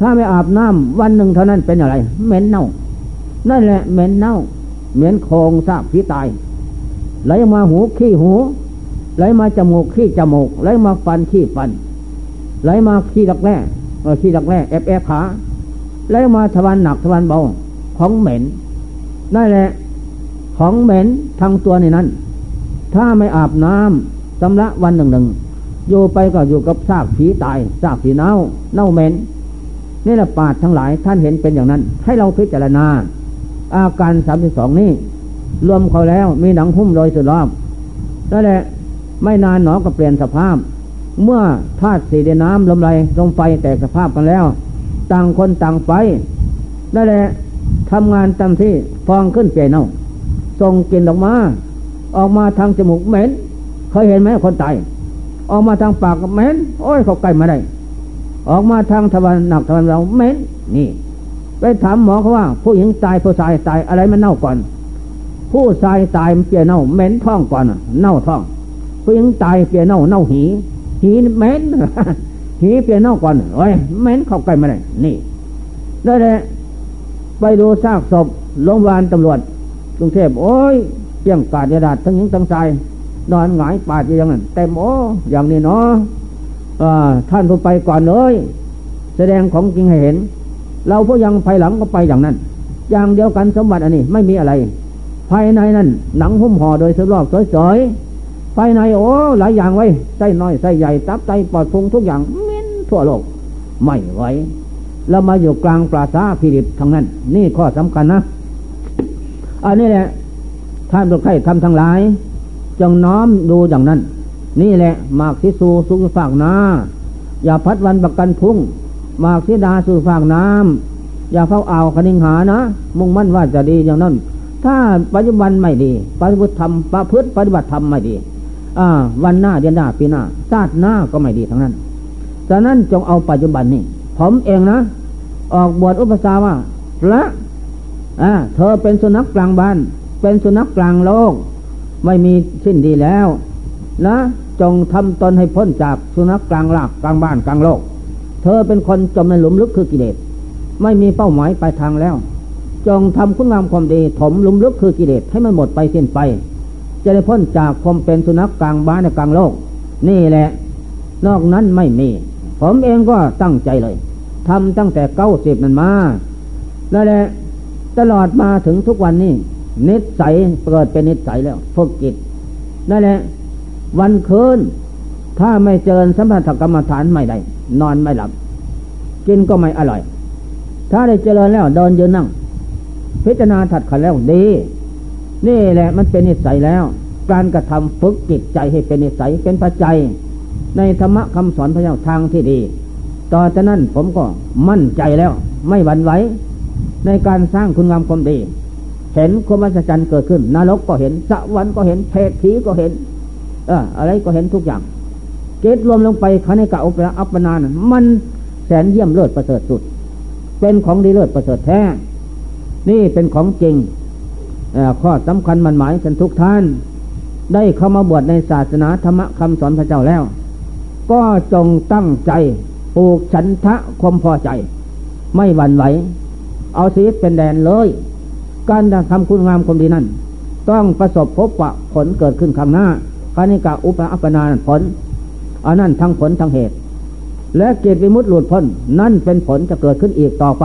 ถ้าไม่อาบน้ำวันหนึ่งเท่านั้นเป็นอะไรเหม็นเน่า นั่นแหละเหม็นเน่าเหม็นโคงซากผีตาย ไหลมาหูขี้หู ไหลมาจมูกขี้จมูก ไหลมาฟันขี้ฟัน ไหลมาขี้ดักแร่ขี้ดักแร่แอบแอบขาไหลมาทวารหนักทวารเบาของเหม็นนั่นแหละ ของเหม็นทั้งตัวในนั้น ถ้าไม่อาบน้ำสำระวันหนึ่งหนึ่งอยู่ไปก็อยู่กับซากผีตายซากผีเน่าเน่าเหม็นนี่แหละปาดทั้งหลายท่านเห็นเป็นอย่างนั้น ให้เราพิจารณา อาการสามสิบสองนี้ รวมเขาแล้วมีหนังหุ้มโดยสุดรอบนั่นแหละไม่นานหนอก็เปลี่ยนสภาพ เมื่อธาตุสีดินน้ำลมไหลลมไฟแตกสภาพกันแล้ว ต่างคนต่างไปนั่นแหละทำงานตามที่ฟองขึ้นเปลี่ยนเอาส่งกลิ่นออกมา ออกมาทางจมูกเหม็น เคยเห็นไหมคนตายออกมาทางปากเหม็น โอ้ยเขาใกล้มาได้ ออกมาทางทวันหนักทวันเราเหม็นนี่ ไปถามหมอเขาว่า ผู้หญิงตายผู้ชายตายอะไรมันเน่าก่อน ผู้ชายตายมันเปียเน่าเหม็นท้องก่อนเน่าท้องผู้หญิงตายเปียเน่าเน่าหีหีเหม็นหีเปียเน่าก่อนโอ้ยเหม็นเข้าใกล้มาได้นี่ได้เลยไปดูซากศพโรงพยาบาลตำรวจกรุงเทพโอ้ยเปียงกาดยาดาดทั้งหญิงทั้งชายนอนหงายปาดอย่างนั้นเต็มโอ้อย่างนี้เนาะท่านผู้ไปก่อนเลยแสดงของจริงให้เห็น เราผู้ยังภายหลังก็ไปอย่างนั้น อย่างเดียวกันสมบัติอันนี้ไม่มีอะไร ภายในนั้นหนังหุ้มห่อโดยสลอกสวยๆภายในโอ้หลายอย่างไว้ไส้น้อยไส้ใหญ่ตับไตปอดพุงทุกอย่างเม้นทั่วโลกไม่ไหวเรามาอยู่กลางปราสาทพิริบทั้งนั้น นี่ข้อสำคัญนะอันนี้แหละท่านทุกใครทำทั้งหลาย จงน้อมดูอย่างนั้น นี่แหละมากทิสูสุฝากนาอย่าพัดวันประกันพุ่งมากทิดาสู่ฝากน้ำอย่าเฝ้าเอาวคณิงหานะ มุ่งมั่นว่าจะดีอย่างนั้น ถ้าปัจจุบันไม่ดี ปฏิบัติธรรมประพฤติปฏิบัติธรรมไม่ดีอ่าวันหน้าเดือนหน้าปีหน้าชาติหน้าก็ไม่ดีทั้งนั้นฉะนั้นจงเอาปัจจุบันนี่ผมเองนะ ออกบวชอุปสาว่าพระอ่าเธอเป็นสุนัขกลางบ้าน เป็นสุนัขกลางโลก ไม่มีสิ้นดีแล้ว นะจงทำตนให้พ้นจากสุนัขกลางลากกลางบ้านกลางโลก เธอเป็นคนจมในหลุมลึกคือกิเลสไม่มีเป้าหมายปลายทางแล้ว จงทำคุณงามความดีถมลุมลึกคือกิเลสให้มันหมดไปสิ้นไป จะได้พ้นจากความเป็นสุนัขกลางบ้านในกลางโลก นี่แหละ นอกนั้นไม่มี ผมเองก็ตั้งใจเลยทำตั้งแต่เก้าสิบนั้นมานั่นแหละตลอดมาถึงทุกวันนี้ นิสัยเกิดเป็นนิสัยแล้วฝึกจิตนั่นแหละ วันคืน ถ้าไม่เจริญสัมผัสกรรมฐานไม่ได้ นอนไม่หลับ กินก็ไม่อร่อย ถ้าได้เจริญแล้วเดินยืนนั่ง พิจารณาถัดขันแล้วดี นี่แหละมันเป็นนิสัยแล้ว การกระทำฝึกจิตใจให้เป็นนิสัยเป็นปัจจัย ในธรรมะคำสอนพระเจ้าทางที่ดี ต่อจากนั้นผมก็มั่นใจแล้ว ไม่หวั่นไหวในการสร้างคุณงามความดี เห็นความอัศจรรย์เกิดขึ้นนรกก็เห็นสวรรค์ก็เห็นเพศผีก็เห็น เอออะไรก็เห็นทุกอย่างเกตรวมลงไปคณิกะอุปราอัปปนานมันแสนเยี่ยมเลิศประเสริฐสุด เป็นของดีเลิศประเสริฐแท้ นี่เป็นของจริงข้อสำคัญมันหมายฉันทุกท่าน ได้เข้ามาบวชในศาสนาธรรมคำสอนพระเจ้าแล้ว ก็จงตั้งใจปลูกฉันทะความพอใจ ไม่หวั่นไหว เอาชีวิตเป็นแดนเลย การทำคุณงามความดีนั้น ต้องประสบพบปะผลเกิดขึ้นข้างหน้าคานิกาอุปอัปนาผลอันนั้นทั้งผลทั้งเหตุ และเกิดวิมุตติหลุดพ้นนั่นเป็นผลจะเกิดขึ้นอีกต่อไป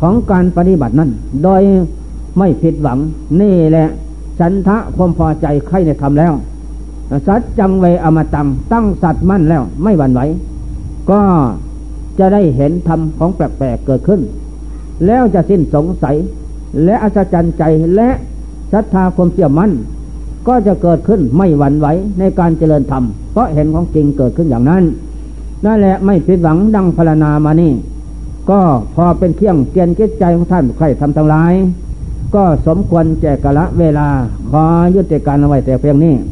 ของการปฏิบัตินั้น โดยไม่ผิดหวังนี่แหละฉันทะความพอใจใครในทำแล้ว สัจจังเวอมตังตั้งสัตว์มั่นแล้วไม่หวั่นไหว ก็จะได้เห็นธรรมของแปลกๆเกิดขึ้น แล้วจะสิ้นสงสัย และอัศจรรย์ใจและศรัทธาความเชื่อมั่น ก็จะเกิดขึ้นไม่หวั่นไหวในการเจริญธรรมเพราะเห็นของจริงเกิดขึ้นอย่างนั้นนั่นแหละไม่ผิดหวังดังพรณนามานี่ ก็พอเป็นเครื่องเตียนจิตใจของท่านใครทำทั้งหลาย ก็สมควรแจกกะละเวลา ขอยุติการเอาไว้แต่เพียงนี้